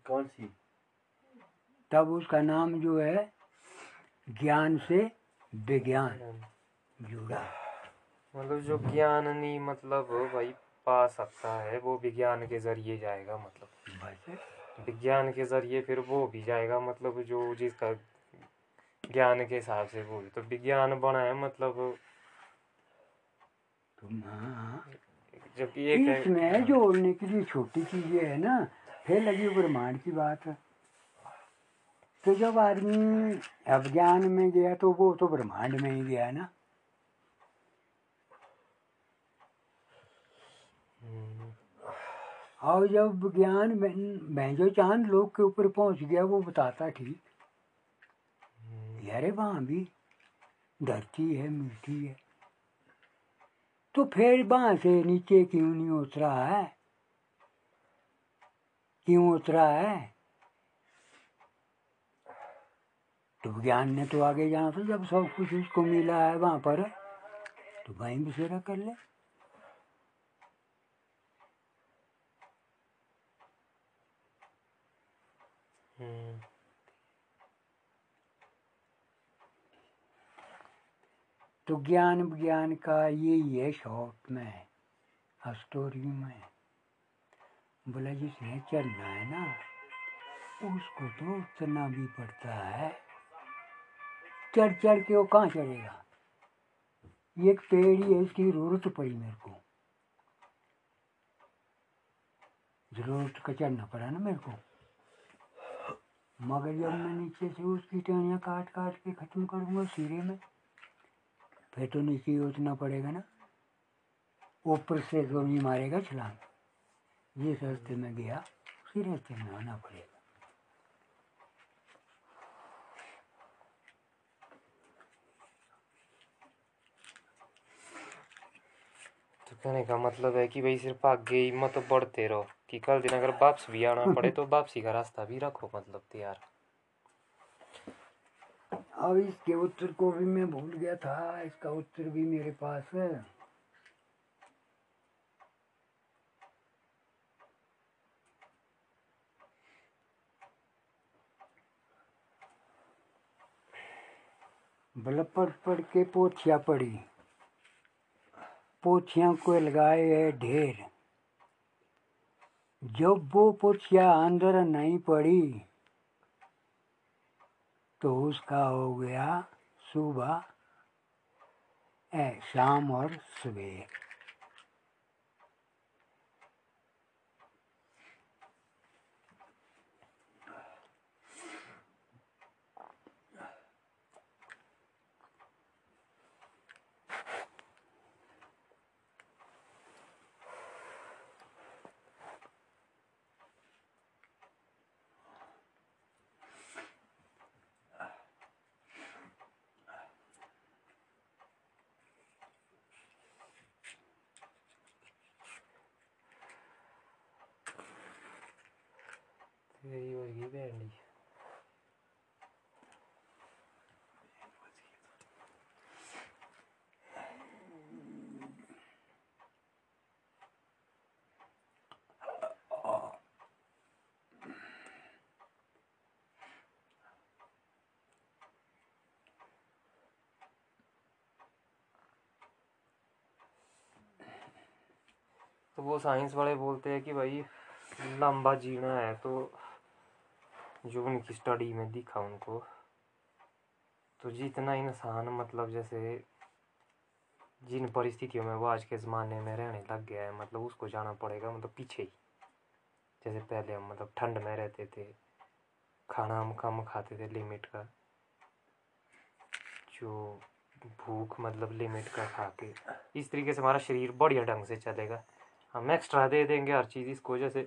कौन सी? तब उसका नाम जो है ज्ञान से विज्ञान। जुड़ा। मतलब जो ज्ञान नहीं मतलब भाई पा सकता है वो विज्ञान के ज़रिए जाएगा मतलब। विज्ञान के ज़रिए फिर वो भी जाएगा मतलब जो जिसका ज्ञान के हिसाब से वो तो विज्ञान बना है मतलब हाँ। जबकि एक है। इसमें जोड़ने के लिए छोटी चीज़ें है ना फिर लगी ब्रह्मांड की बात। है तो जब आदमी अज्ञान में गया तो वो तो ब्रह्मांड में ही गया ना। और जब विज्ञान भैंजो चाँद लोग के ऊपर पहुँच गया वो बताता ठीक। यारे वहाँ भी धरती है मिट्टी है। तो फिर वहाँ से नीचे क्यों नहीं उतरा है? क्यों उतरा है? तो विज्ञान ने तो आगे जाना था जब सब कुछ उसको मिला है वहाँ पर तो वहीं बसेरा कर ले। तो ज्ञान विज्ञान का यही है शॉर्ट में स्टोरी में। बोला, जिसने चलना है ना, उसको तो उतरना भी पड़ता है। चढ़ चढ़ के वो कहाँ चढ़ेगा? एक पेड़ ही है, इसकी ज़रूरत पड़ी मेरे को। ज़रूरत का चढ़ना पड़ा ना मेरे को। मगर जब मैं नीचे से उसकी टहनियाँ काट काट के ख़त्म करूँगा सिरे में, फिर तो नीचे उतना पड़ेगा ना। ऊपर से तो नहीं मारेगा छलांग। जिस रास्ते में गया उसी रास्ते में आना पड़ेगा। तो कहने का मतलब है कि भाई सिर्फ़ आगे ही मत बढ़ते रहो। कि कल दिन अगर वापस भी आना पड़े तो वापसी का रास्ता भी रखो मतलब तैयार। अब इसके उत्तर को भी मैं भूल गया था, इसका उत्तर भी मेरे पास है। बलब पढ़ पढ़ के पोथिया पड़ी। पोथिया को लगाए है ढेर। जब वो पोथिया अंदर नहीं पड़ी तो उसका हो गया सुबह शाम और सवेर। यही होगी बैंडी तो वो साइंस वाले बोलते हैं कि भाई लंबा जीना है तो जो उनकी स्टडी में दिखा उनको। तो जितना इंसान मतलब जैसे जिन परिस्थितियों में वो आज के ज़माने में रहने लग गया है मतलब उसको जाना पड़ेगा मतलब पीछे ही। जैसे पहले हम मतलब ठंड में रहते थे, खाना हम कम खाते थे लिमिट का। जो भूख मतलब लिमिट का खा के, इस तरीके से हमारा शरीर बढ़िया ढंग से चलेगा। हम एक्स्ट्रा दे देंगे हर चीज़ इसको, जैसे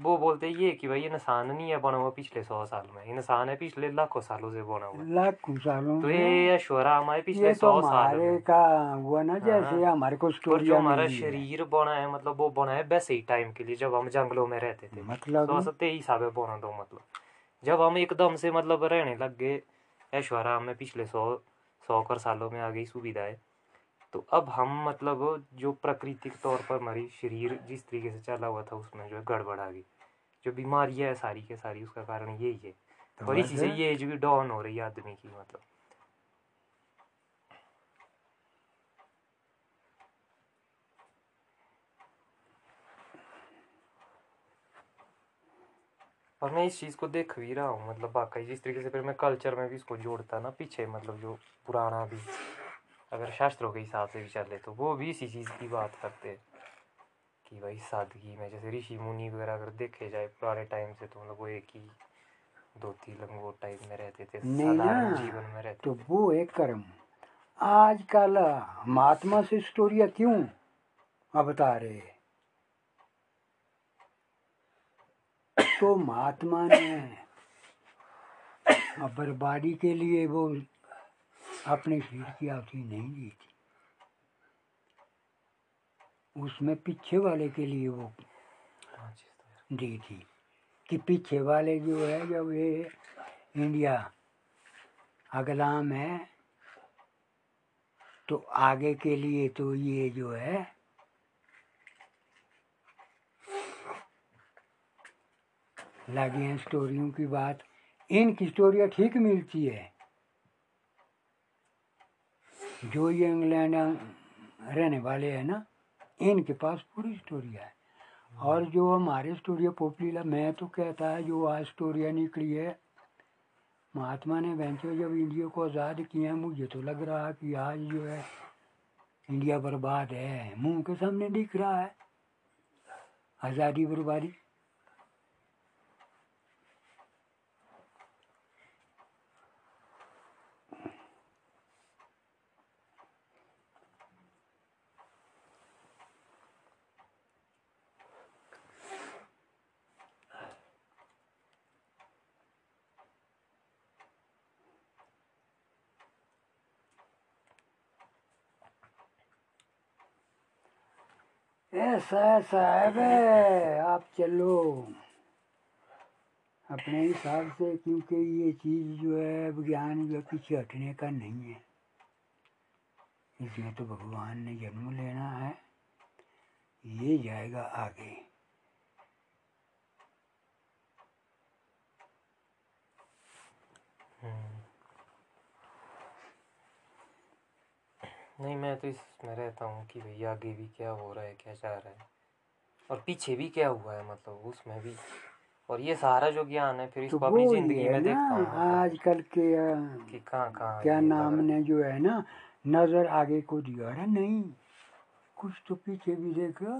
वो बोलते ये कि भाई इंसान नहीं है बना हुआ पिछले सौ साल में। इंसान है पिछले लाखों सालों से बना हुआ लाखों सालों तो ये ऐश्वर्या है पिछले तो सौ साल में। का हुआ ना जैसे हाँ। हमारे को और जो हमारा शरीर बना है मतलब वो बना है वैसे ही टाइम के लिए जब हम जंगलों में रहते थे। मतलब सौ सौ तेईस हिसाब है बना दो मतलब। जब हम एकदम से मतलब रहने लग गए ऐश्वर्या में पिछले सौ सौ कर सालों में आ गई सुविधाएँ। तो अब हम मतलब जो प्राकृतिक तौर पर हमारी शरीर जिस तरीके से चला हुआ था उसमें जो है गड़बड़ आ गई। जो बीमारियाँ है सारी के सारी उसका कारण यही है। तो और इसी ये एज भी डाउन हो रही है आदमी की मतलब। और मैं इस चीज़ को देख भी रहा हूँ मतलब वाकई जिस तरीके से फिर मैं कल्चर में भी इसको जोड़ता ना पीछे मतलब जो पुराना भी अगर शास्त्रों के हिसाब से भी चले तो वो भी इसी चीज़ की बात करते हैं कि भाई सादगी में जैसे ऋषि मुनि वगैरह अगर देखे जाए पुराने टाइम से तो मतलब वो एक ही धोती लंगोट टाइप में रहते थे साधारण जीवन में रहते तो वो एक कर्म। आजकल महात्मा से स्टोरिया क्यों अब बता रहे तो महात्मा ने बर्बादी के लिए वो अपने शरीर की आहुति नहीं दी थी। उसमें पीछे वाले के लिए वो दी थी कि पीछे वाले जो है, जब ये इंडिया अगलाम है तो आगे के लिए तो ये जो है, लगे हैं स्टोरियों की बात। इनकी स्टोरियाँ ठीक मिलती है। जो ये इंग्लैंड रहने वाले हैं ना, इनके पास पूरी स्टोरिया है। और जो हमारे स्टोरिया पोपलीला, मैं तो कहता है, जो आज स्टोरिया निकली है, महात्मा ने बेंचो जब इंडिया को आज़ाद किया है, मुझे तो लग रहा कि आज जो है इंडिया बर्बाद है, मुँह के सामने दिख रहा है। आज़ादी बर्बादी है वे आप चलो। अपने हिसाब से, क्योंकि ये चीज़ जो है, विज्ञान जो पीछे हटने का नहीं है। इसमें तो भगवान ने जन्म लेना है। ये जाएगा आगे। नहीं मैं तो इसमें रहता हूँ कि भाई आगे भी क्या हो रहा है क्या जा रहा है। और पीछे भी क्या हुआ है मतलब उसमें भी। और ये सारा जो ज्ञान है फिर तो इसको अपनी ज़िंदगी में देखता हूँ मतलब आजकल के कि कहाँ कहाँ क्या नाम ने जो है ना नज़र आगे को दिया। अरे नहीं कुछ तो पीछे भी देखो।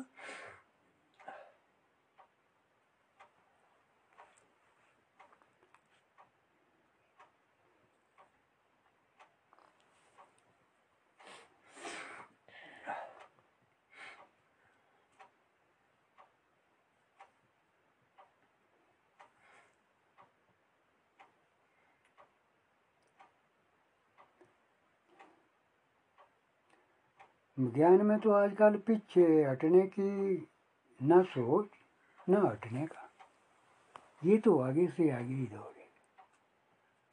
ज्ञान में तो आजकल पीछे हटने की न सोच न हटने का। ये तो आगे से आगे ही दौड़े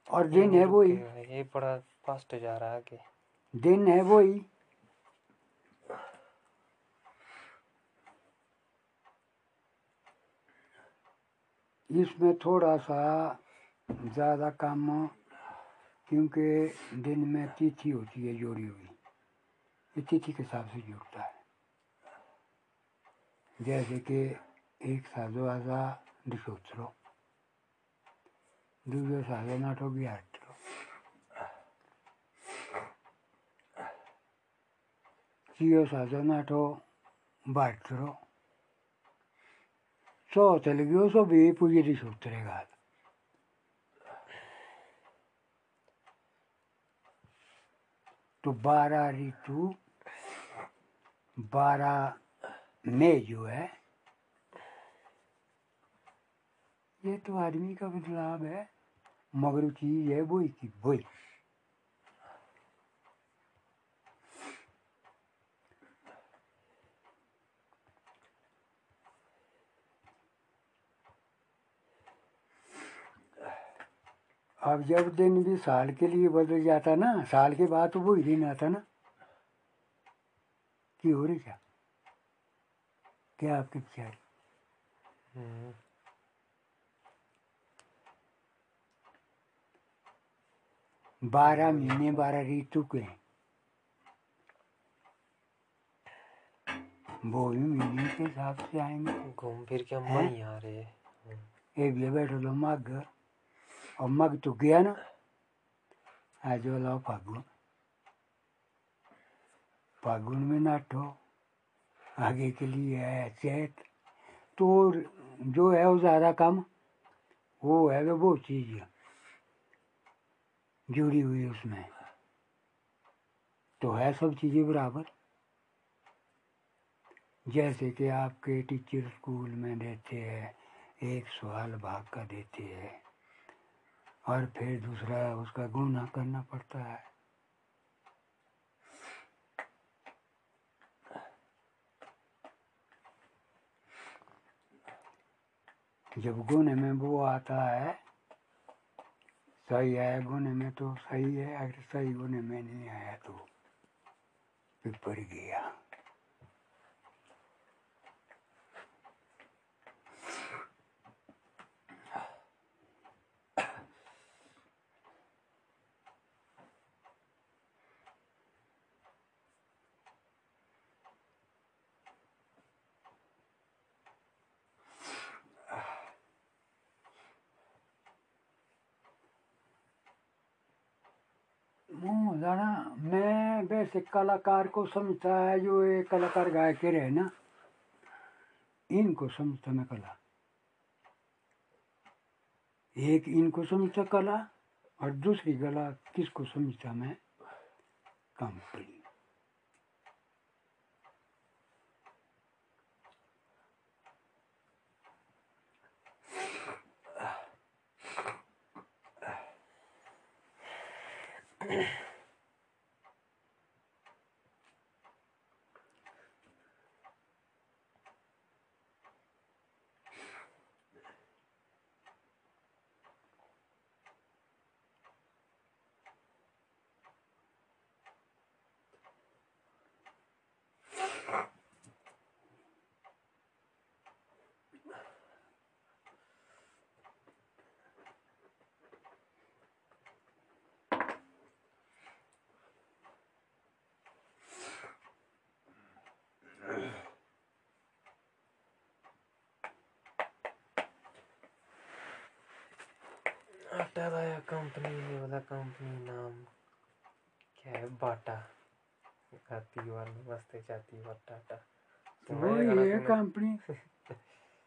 और दिन है वही। ये बड़ा फास्ट जा रहा है आगे। दिन है वही। इसमें थोड़ा सा ज़्यादा काम क्योंकि दिन में तिथि होती है जोड़ी हुई। तिथि के हिसाब से जुड़ता है। जैसे कि एक साधो आजा दिशोत्रो, दूसरे साधो नाटो भी आठ तीयो साधो नाटो बाटरो चौथे लगो सो भी पूजे दिशोत्तरे घात तो बारह ऋतु बारह में जो है, ये तो आदमी का बदलाव है, मगर चीज़ है वही की वही अब जब दिन भी साल के लिए बदल जाता ना, साल के बाद तो वही दिन आता ना। कि हो रही क्या? क्या आपके विचार हम्म, बारह महीने बारह ऋतु के हैं। वो भी महीने के हिसाब से आएँगे। घूम फिर के हम हैं? आ रहे। एक जगह बैठो तो मग। और मग तो गया ना। आज वाला फागुन फागुन में नाटो, आगे के लिए है चैत। तो जो है वो ज़्यादा कम, वो है वो चीज़ जुड़ी हुई उसमें। तो है सब चीज़ें बराबर। जैसे कि आपके टीचर स्कूल में देते हैं, एक सवाल भाग का देते हैं, और फिर दूसरा उसका गुना करना पड़ता है। जब गुण में वो आता है, सही आया गुण में तो सही है, अगर सही गुण में नहीं आया तो पिपर गया मुँह जाना वैसे कलाकार को समझता है, जो ये कलाकार गाय के रहे ना, इनको समझता मैं कला। एक इनको समझता कला, और दूसरी कला किसको समझता मैं? कंपनी। आटा लाया कंपनी ये वाला कंपनी नाम क्या है? बाटा। खाती वाली मस्त जाती बटाटा तो वही है। कंपनी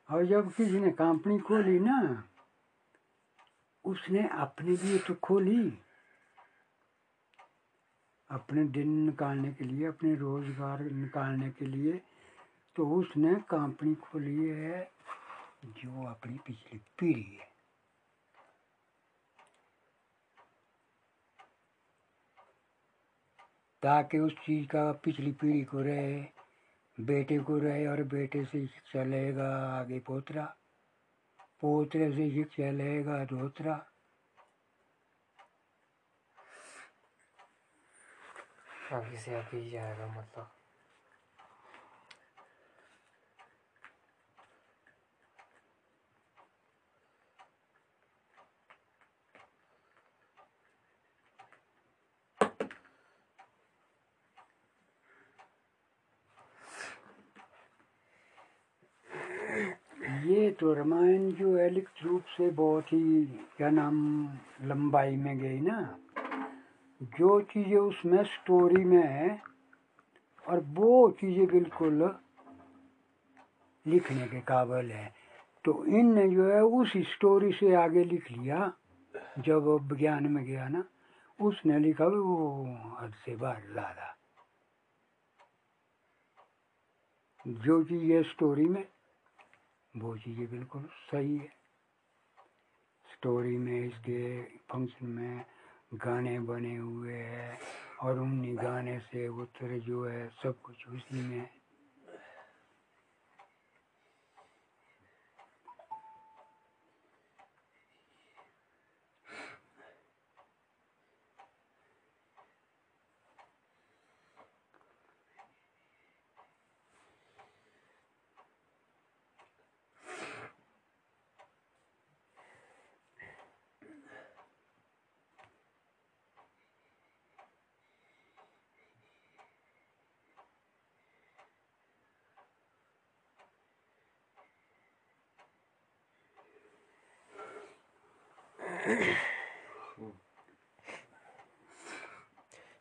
और जब किसी ने कंपनी खोली ना उसने अपने लिए तो खोली। अपने दिन निकालने के लिए अपने रोज़गार निकालने के लिए तो उसने कंपनी खोली है जो अपनी पिछली पीढ़ी है। ताकि उस चीज़ का पिछली पीढ़ी को रहे, बेटे को रहे और बेटे से शिक्षा लेगा, आगे पोतरा। पोतरे से शिक्षा लेगा, धोतरा। आगे से आगे ही जाएगा मतलब। ये तो रामायण जो है लिखित रूप से बहुत ही, क्या नाम, लंबाई में गई ना। जो चीज़ें उसमें स्टोरी में है, और वो चीज़ें बिल्कुल लिखने के काबिल है। तो इनने जो है उस स्टोरी से आगे लिख लिया, जब विज्ञान में गया ना, उसने लिखा वो हद से बाहर ज़्यादा जो चीज़ है स्टोरी में वो चीज़ें बिल्कुल सही है। स्टोरी में, इसके फ़ंक्शन में गाने बने हुए हैं और उन्हीं गाने से उत्तर जो है सब कुछ उसी में है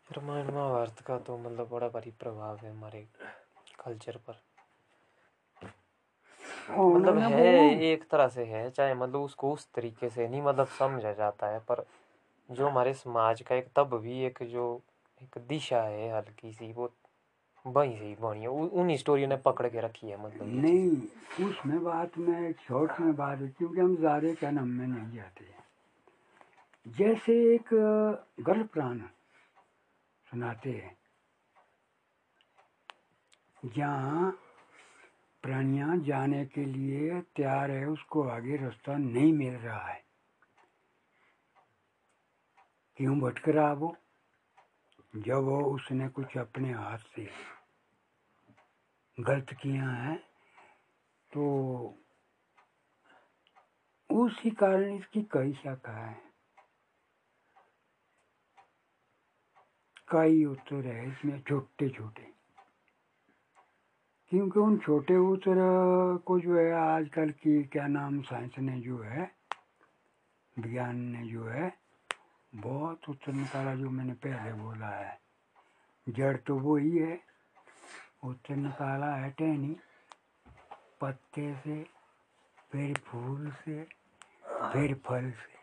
रामायण महाभारत का तो मतलब बड़ा भारी प्रभाव है हमारे कल्चर पर। मतलब है एक तरह से है चाहे मतलब उसको उस तरीके से नहीं मतलब समझा जाता है पर जो हमारे समाज का एक तब भी एक जो एक दिशा है हल्की सी वो वहीं से ही बनी है। उ- उन्हीं स्टोरियों ने पकड़ के रखी है मतलब नहीं उसमें बात में शॉर्ट में बात क्योंकि हम ज़्यादा क्या नाम में नहीं जाते। हैं जैसे एक गर्भ प्राण सुनाते हैं। जहाँ प्राणियाँ जाने के लिए तैयार है, उसको आगे रास्ता नहीं मिल रहा है। क्यों भटक रहा वो? जब वो उसने कुछ अपने हाथ से गलत किया है तो उसी कारण इसकी कई शाखा है। कई उत्तर है इसमें छोटे छोटे क्योंकि उन छोटे उत्तर को जो है आजकल की, क्या नाम, साइंस ने जो है, विज्ञान ने जो है, बहुत उत्तर निकाला जो मैंने पहले बोला है। जड़ तो वो ही है, उत्तर निकाला है टहनी, पत्ते से, फिर फूल से, फिर फल से।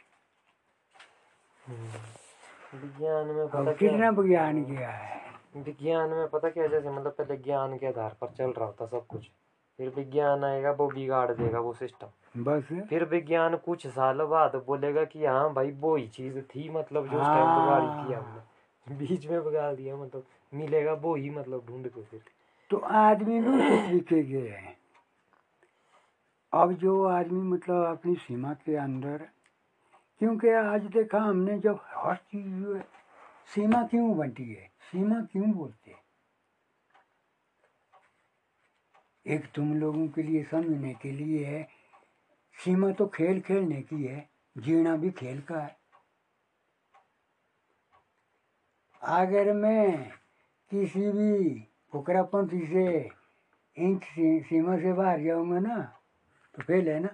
विज्ञान में पता क्या कितना विज्ञान किया है? विज्ञान में पता क्या जैसे मतलब पहले ज्ञान के आधार पर चल रहा होता सब कुछ। फिर विज्ञान आएगा वो बिगाड़ देगा वो सिस्टम बस। फिर विज्ञान कुछ साल बाद बोलेगा कि हाँ भाई वो ही चीज़ थी मतलब जो उस टाइम बिगाड़ी थी हमने। बीच में बिगाड़ दिया मतलब मिलेगा वो ही मतलब ढूंढ के फिर। तो आदमी भी तरीके के है। अब जो आदमी मतलब अपनी सीमा के अंदर क्योंकि आज देखा हमने जब हर चीज़ सीमा क्यों बनती है? सीमा क्यों बोलते हैं? एक तुम लोगों के लिए समझने के लिए है। सीमा तो खेल खेलने की है, जीना भी खेल का है। अगर मैं किसी भी फुकरापंथी से, इंच सीमा से बाहर जाऊँगा ना तो फेल है ना?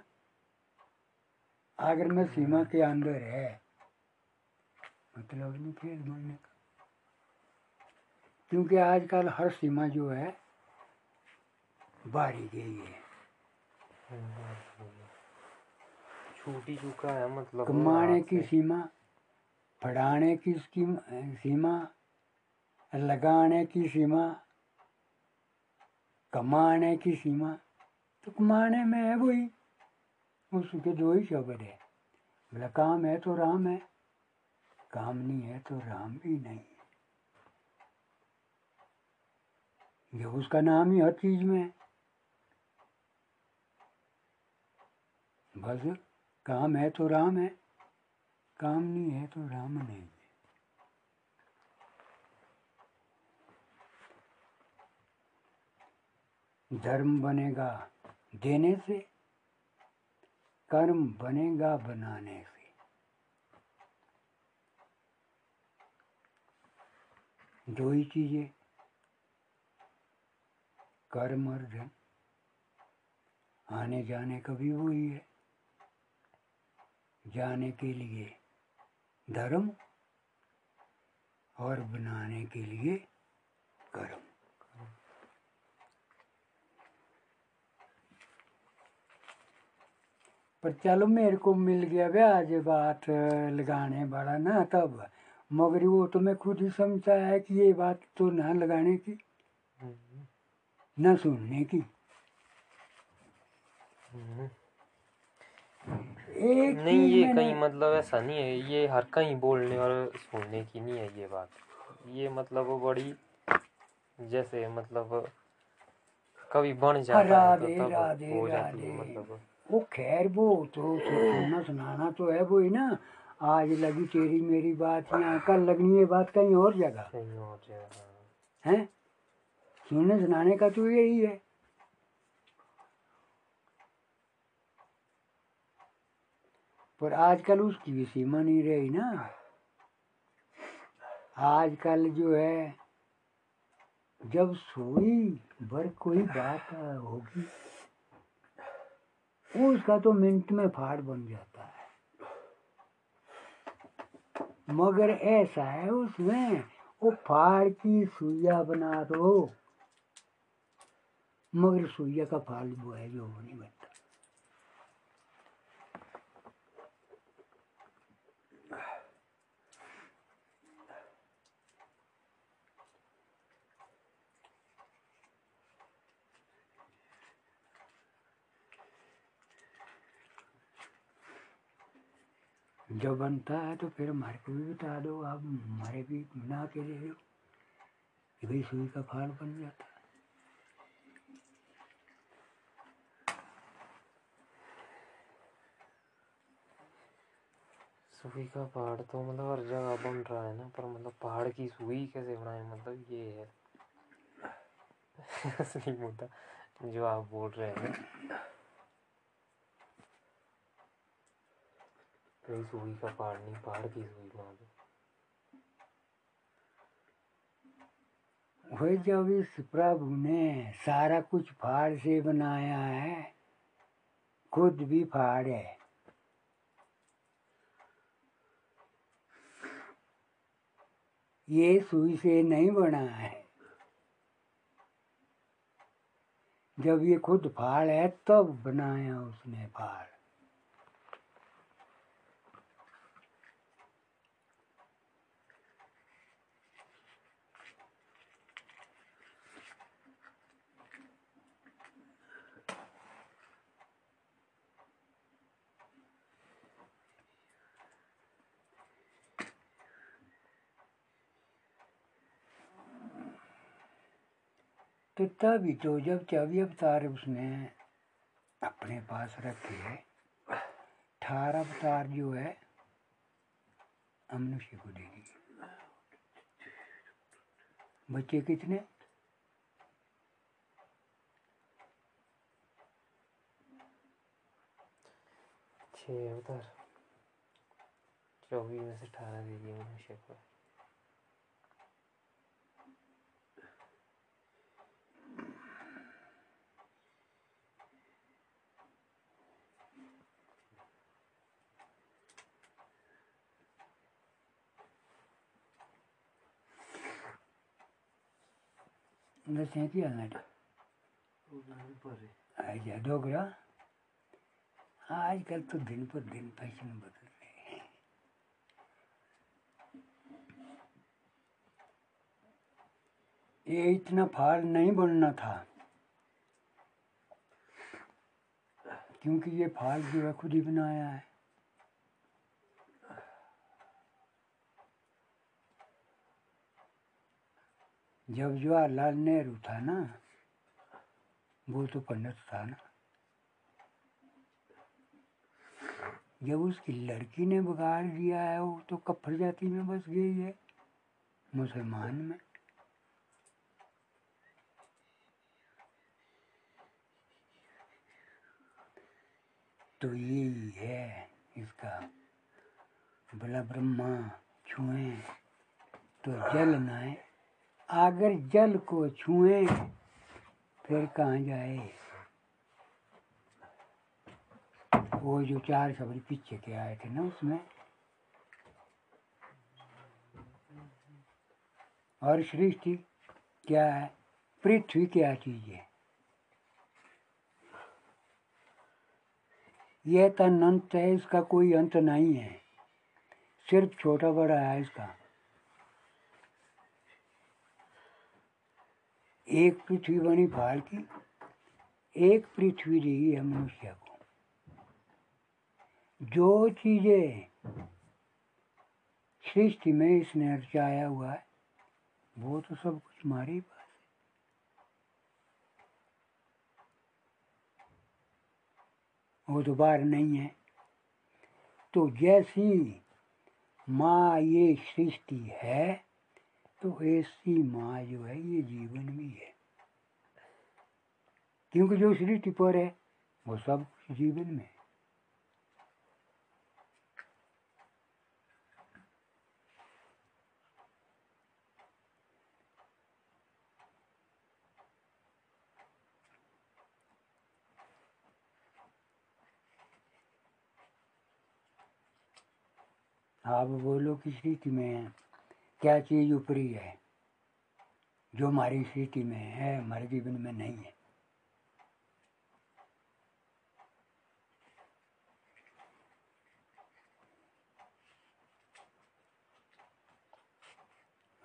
अगर मैं सीमा के अंदर है मतलब नहीं फेल बोलने का। क्योंकि आजकल हर सीमा जो है बारी गई है। छूटी चुका है मतलब कमाने की सीमा पढ़ाने की सीमा लगाने की सीमा कमाने की सीमा तो कमाने में है वही। उसके दो ही शब्द है। बोला, काम है तो राम है, काम नहीं है तो राम भी नहीं है। ये उसका नाम ही हर चीज़ में है। बस काम है तो राम है, काम नहीं है तो राम नहीं है। धर्म बनेगा देने से कर्म बनेगा बनाने से। दो ही चीज़ें, कर्म और धन, आने जाने का भी वही है। जाने के लिए धर्म और बनाने के लिए कर्म। पर चलो मेरे को मिल गया ब्याज बात लगाने वाला ना तब। मगर वो तो मैं खुद ही समझता है कि ये बात तो ना लगाने की ना सुनने की। एक नहीं ये कहीं मतलब ऐसा नहीं है ये हर कहीं बोलने और सुनने की नहीं है ये बात। ये मतलब बड़ी जैसे मतलब कभी बन जाता है तो तब हो जाती है मतलब। वो खैर वो तो सुनना सुनाना तो है वो ही ना। आज लगी तेरी मेरी बात यहाँ कल लगनी है बात कहीं और जगह। है? सुनने सुनाने का तो यही है। पर आजकल उसकी भी सीमा नहीं रही ना। आजकल जो है जब सोई भर कोई बात होगी। उसका तो मिनट में फाड़ बन जाता है। मगर ऐसा है उसमें, वो फाड़ की सुइया बना दो। मगर सुइया का फाड़ वो है जो नहीं बनता जब बनता है तो फिर हमारे को भी बता दो, आप हमारे भी बना के दे दो कि भाई सुई का फाल बन जाता। है सुई का पहाड़ तो मतलब हर जगह बन रहा है ना, पर मतलब पहाड़ की सुई कैसे बनाए? मतलब ये है। असली मुद्दा जो आप बोल रहे हैं। कोई सुई का पहाड़ नहीं, पहाड़ की सुई दो। वही जब इस प्रभु ने सारा कुछ फाड़ से बनाया है, खुद भी फाड़ है। ये सुई से नहीं बना है। जब ये खुद फाड़ है, तब तो बनाया उसने फाड़। तो तभी तो जब चौबी अवतार उसने अपने पास रखे है अठारह अवतार जो है, मनुष्य को दे दिए बच्चे कितने? छः अवतार चौबीस में से अठारह दे दिए मनुष्य को। डोगरा। आजकल तो दिन पर दिन फ़ैशन बदल रहे ये इतना फाड़ नहीं बनना था। क्योंकि ये फाड़ जो है खुद ही बनाया है। जब जवाहरलाल नेहरू था ना, वो तो पंडित था ना। जब उसकी लड़की ने बिगाड़ दिया है, वो तो कफर जाति में बस गई है, मुसलमान में। तो यही है इसका। भला ब्रह्मा छुए तो जल नाए। अगर जल को छुए, फिर कहाँ जाए? वो जो चार शब्द पीछे के आए थे ना उसमें। और सृष्टि क्या है? पृथ्वी क्या चीज़ है? यह तन अंत है, इसका कोई अंत नहीं है। सिर्फ़ छोटा बड़ा है इसका। एक पृथ्वी बनी फाल की एक पृथ्वी दी है मनुष्य को। जो चीज़ें सृष्टि में इसने रचाया हुआ है, वो तो सब कुछ हमारे पास है। वो तो बाहर नहीं है। तो जैसी माँ ये सृष्टि है तो ऐसी माँ जो है, ये जीवन भी है। क्योंकि जो सृष्टि पर है, वो सब जीवन में है। आप बोलो कि स्थिति में क्या चीज़ ऊपरी है? जो हमारी स्थिति में है, हमारे जीवन में नहीं है।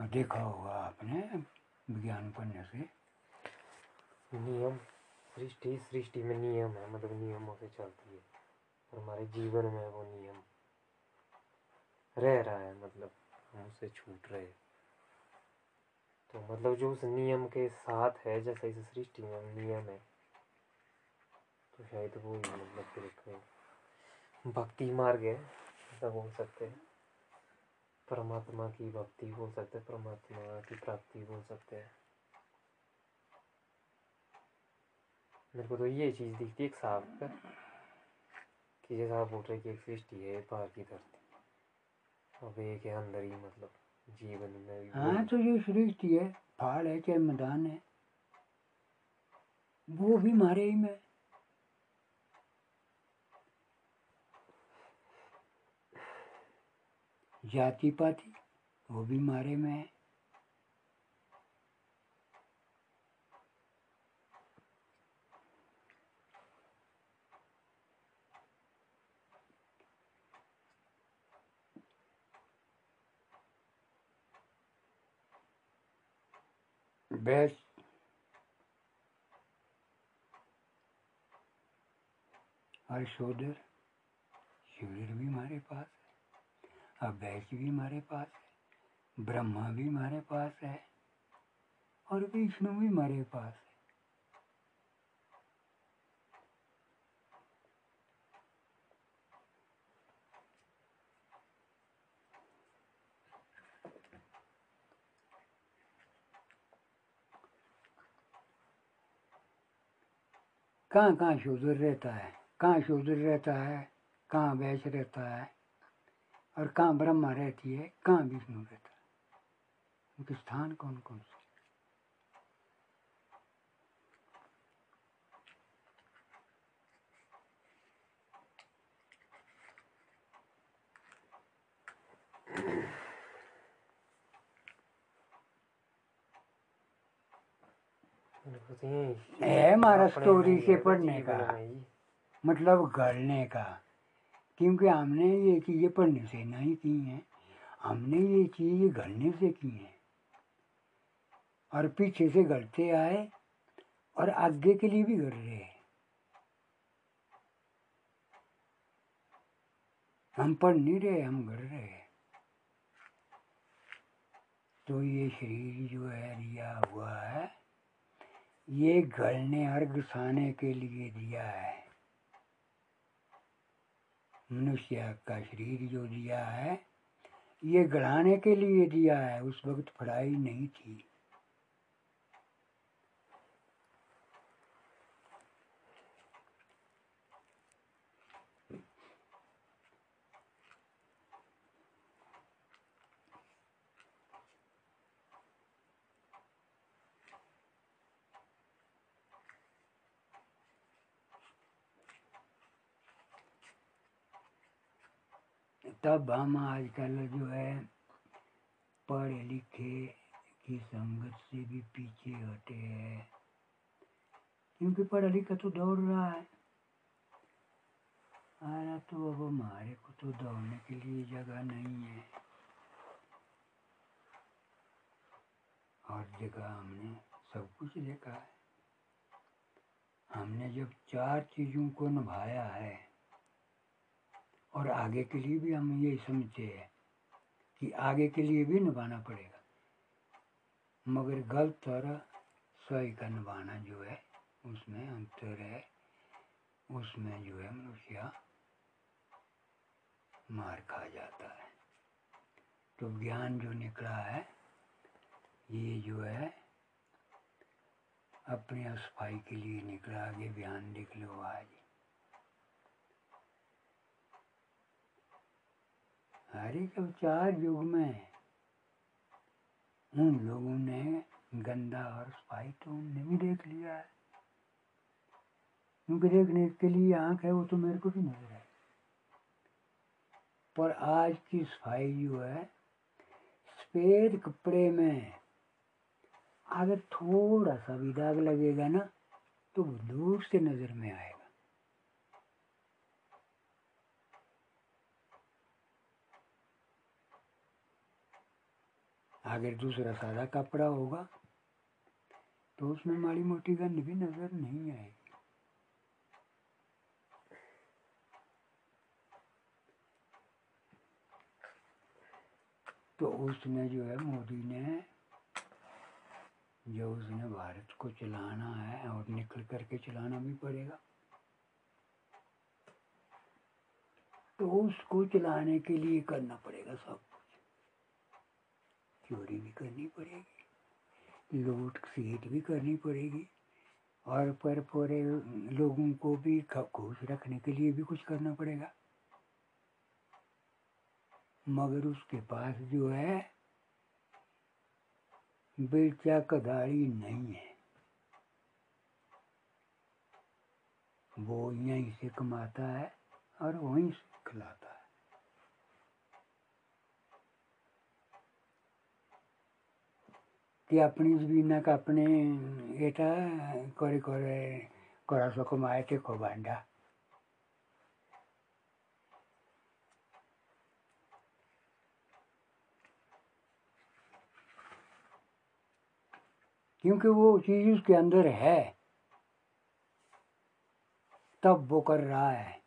देखा होगा आपने विज्ञान पढ़ने से। नियम, सृष्टि सृष्टि में नियम है मतलब नियमों से चलती है। और हमारे जीवन में वो नियम रह रहा है मतलब। हम उससे छूट रहे। तो मतलब जो उस नियम के साथ है, जैसे इस सृष्टि में नियम है तो शायद वो ही मतलब फिर एक भक्ति मार्ग है, ऐसा बोल सकते हैं। परमात्मा की भक्ति बोल सकते हैं, परमात्मा की प्राप्ति बोल सकते हैं। मेरे को तो ये चीज़ दिखती है एक साफ़ कि जैसा आप बोल रहे कि एक सृष्टि है, बाहर की धरती। के अंदर ही मतलब जीवन में भी हाँ तो ये सृष्टि है फाड़ है चाहे मैदान है वो भी मारे ही में। जाति पाति वो भी मारे में। है भैंस और शोधर शिविर भी हमारे पास है। अब भैंस भी हमारे पास है। ब्रह्मा भी हमारे पास है। और विष्णु भी हमारे पास है कहाँ कहाँ शूद्र रहता है? कहाँ शूद्र रहता है? कहाँ वैश्य रहता है? और कहाँ ब्रह्मा रहती है? कहाँ विष्णु रहता है? उनके स्थान कौन कौन से? मेरे को तो यही- है हमारा स्टोरी से पढ़ने का। मतलब गढ़ने का। क्योंकि हमने ये चीज़ें पढ़ने से नहीं की हैं। हमने ये चीज़ गढ़ने से की हैं। और पीछे से गढ़ते आए और आगे के लिए भी गढ़ रहे हैं। हम पढ़ नहीं रहे हम गढ़ रहे हैं। तो ये शरीर जो है दिया हुआ है। ये घर ने अर्घ साने के लिए दिया है। मनुष्य का शरीर जो दिया है, ये गढ़ाने के लिए दिया है। उस वक्त फड़ाई नहीं थी। तब हम आजकल जो है पढ़े लिखे की संगत से भी पीछे हटे हैं। क्योंकि पढ़ा लिखा तो दौड़ रहा है। आया तो अब हमारे को तो दौड़ने के लिए जगह नहीं है। और जगह हमने सब कुछ देखा है। हमने जब चार चीज़ों को निभाया है और आगे के लिए भी हम यही समझते हैं कि आगे के लिए भी निभाना पड़ेगा। मगर गलत और सही का निभाना जो है, उसमें अंतर है, उसमें जो है मनुष्य मार खा जाता है। तो ज्ञान जो निकला है, ये जो है, अपने सफ़ाई के लिए निकला, आगे बयान लिख लो आज। हरे जब चार युग में उन लोगों ने गंदा और सफ़ाई तो उनने भी देख लिया है। क्योंकि देखने के लिए आँख है, वो तो मेरे को भी नज़र है। पर आज की सफ़ाई जो है, सफ़ेद कपड़े में अगर थोड़ा सा भी दाग लगेगा ना तो दूर से नज़र में आएगा। अगर दूसरा सादा कपड़ा होगा तो उसमें माड़ी मोटी गंध भी नज़र नहीं आएगी। तो उसने जो है मोदी ने, जो उसने भारत को चलाना है और निकल करके चलाना भी पड़ेगा। तो उसको चलाने के लिए करना पड़ेगा सब चोरी भी करनी पड़ेगी लूट सीट भी करनी पड़ेगी और पर पूरे लोगों को भी खुश रखने के लिए भी कुछ करना पड़ेगा। मगर उसके पास जो है, बेचा कदाड़ी नहीं है। वो यहीं से कमाता है और वहीं से खिलाता है। ती आपणीच का अपने आपणे येता कोरे कोरे कोरा सोको माय ते खोबांडा क्योंकि वो चीज़ उसके अंदर है, तब वो कर रहा है।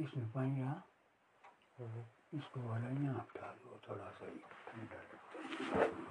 इसमें पानी रहा इसको वाला यहाँ डाल दो थोड़ा सा ही ठंडा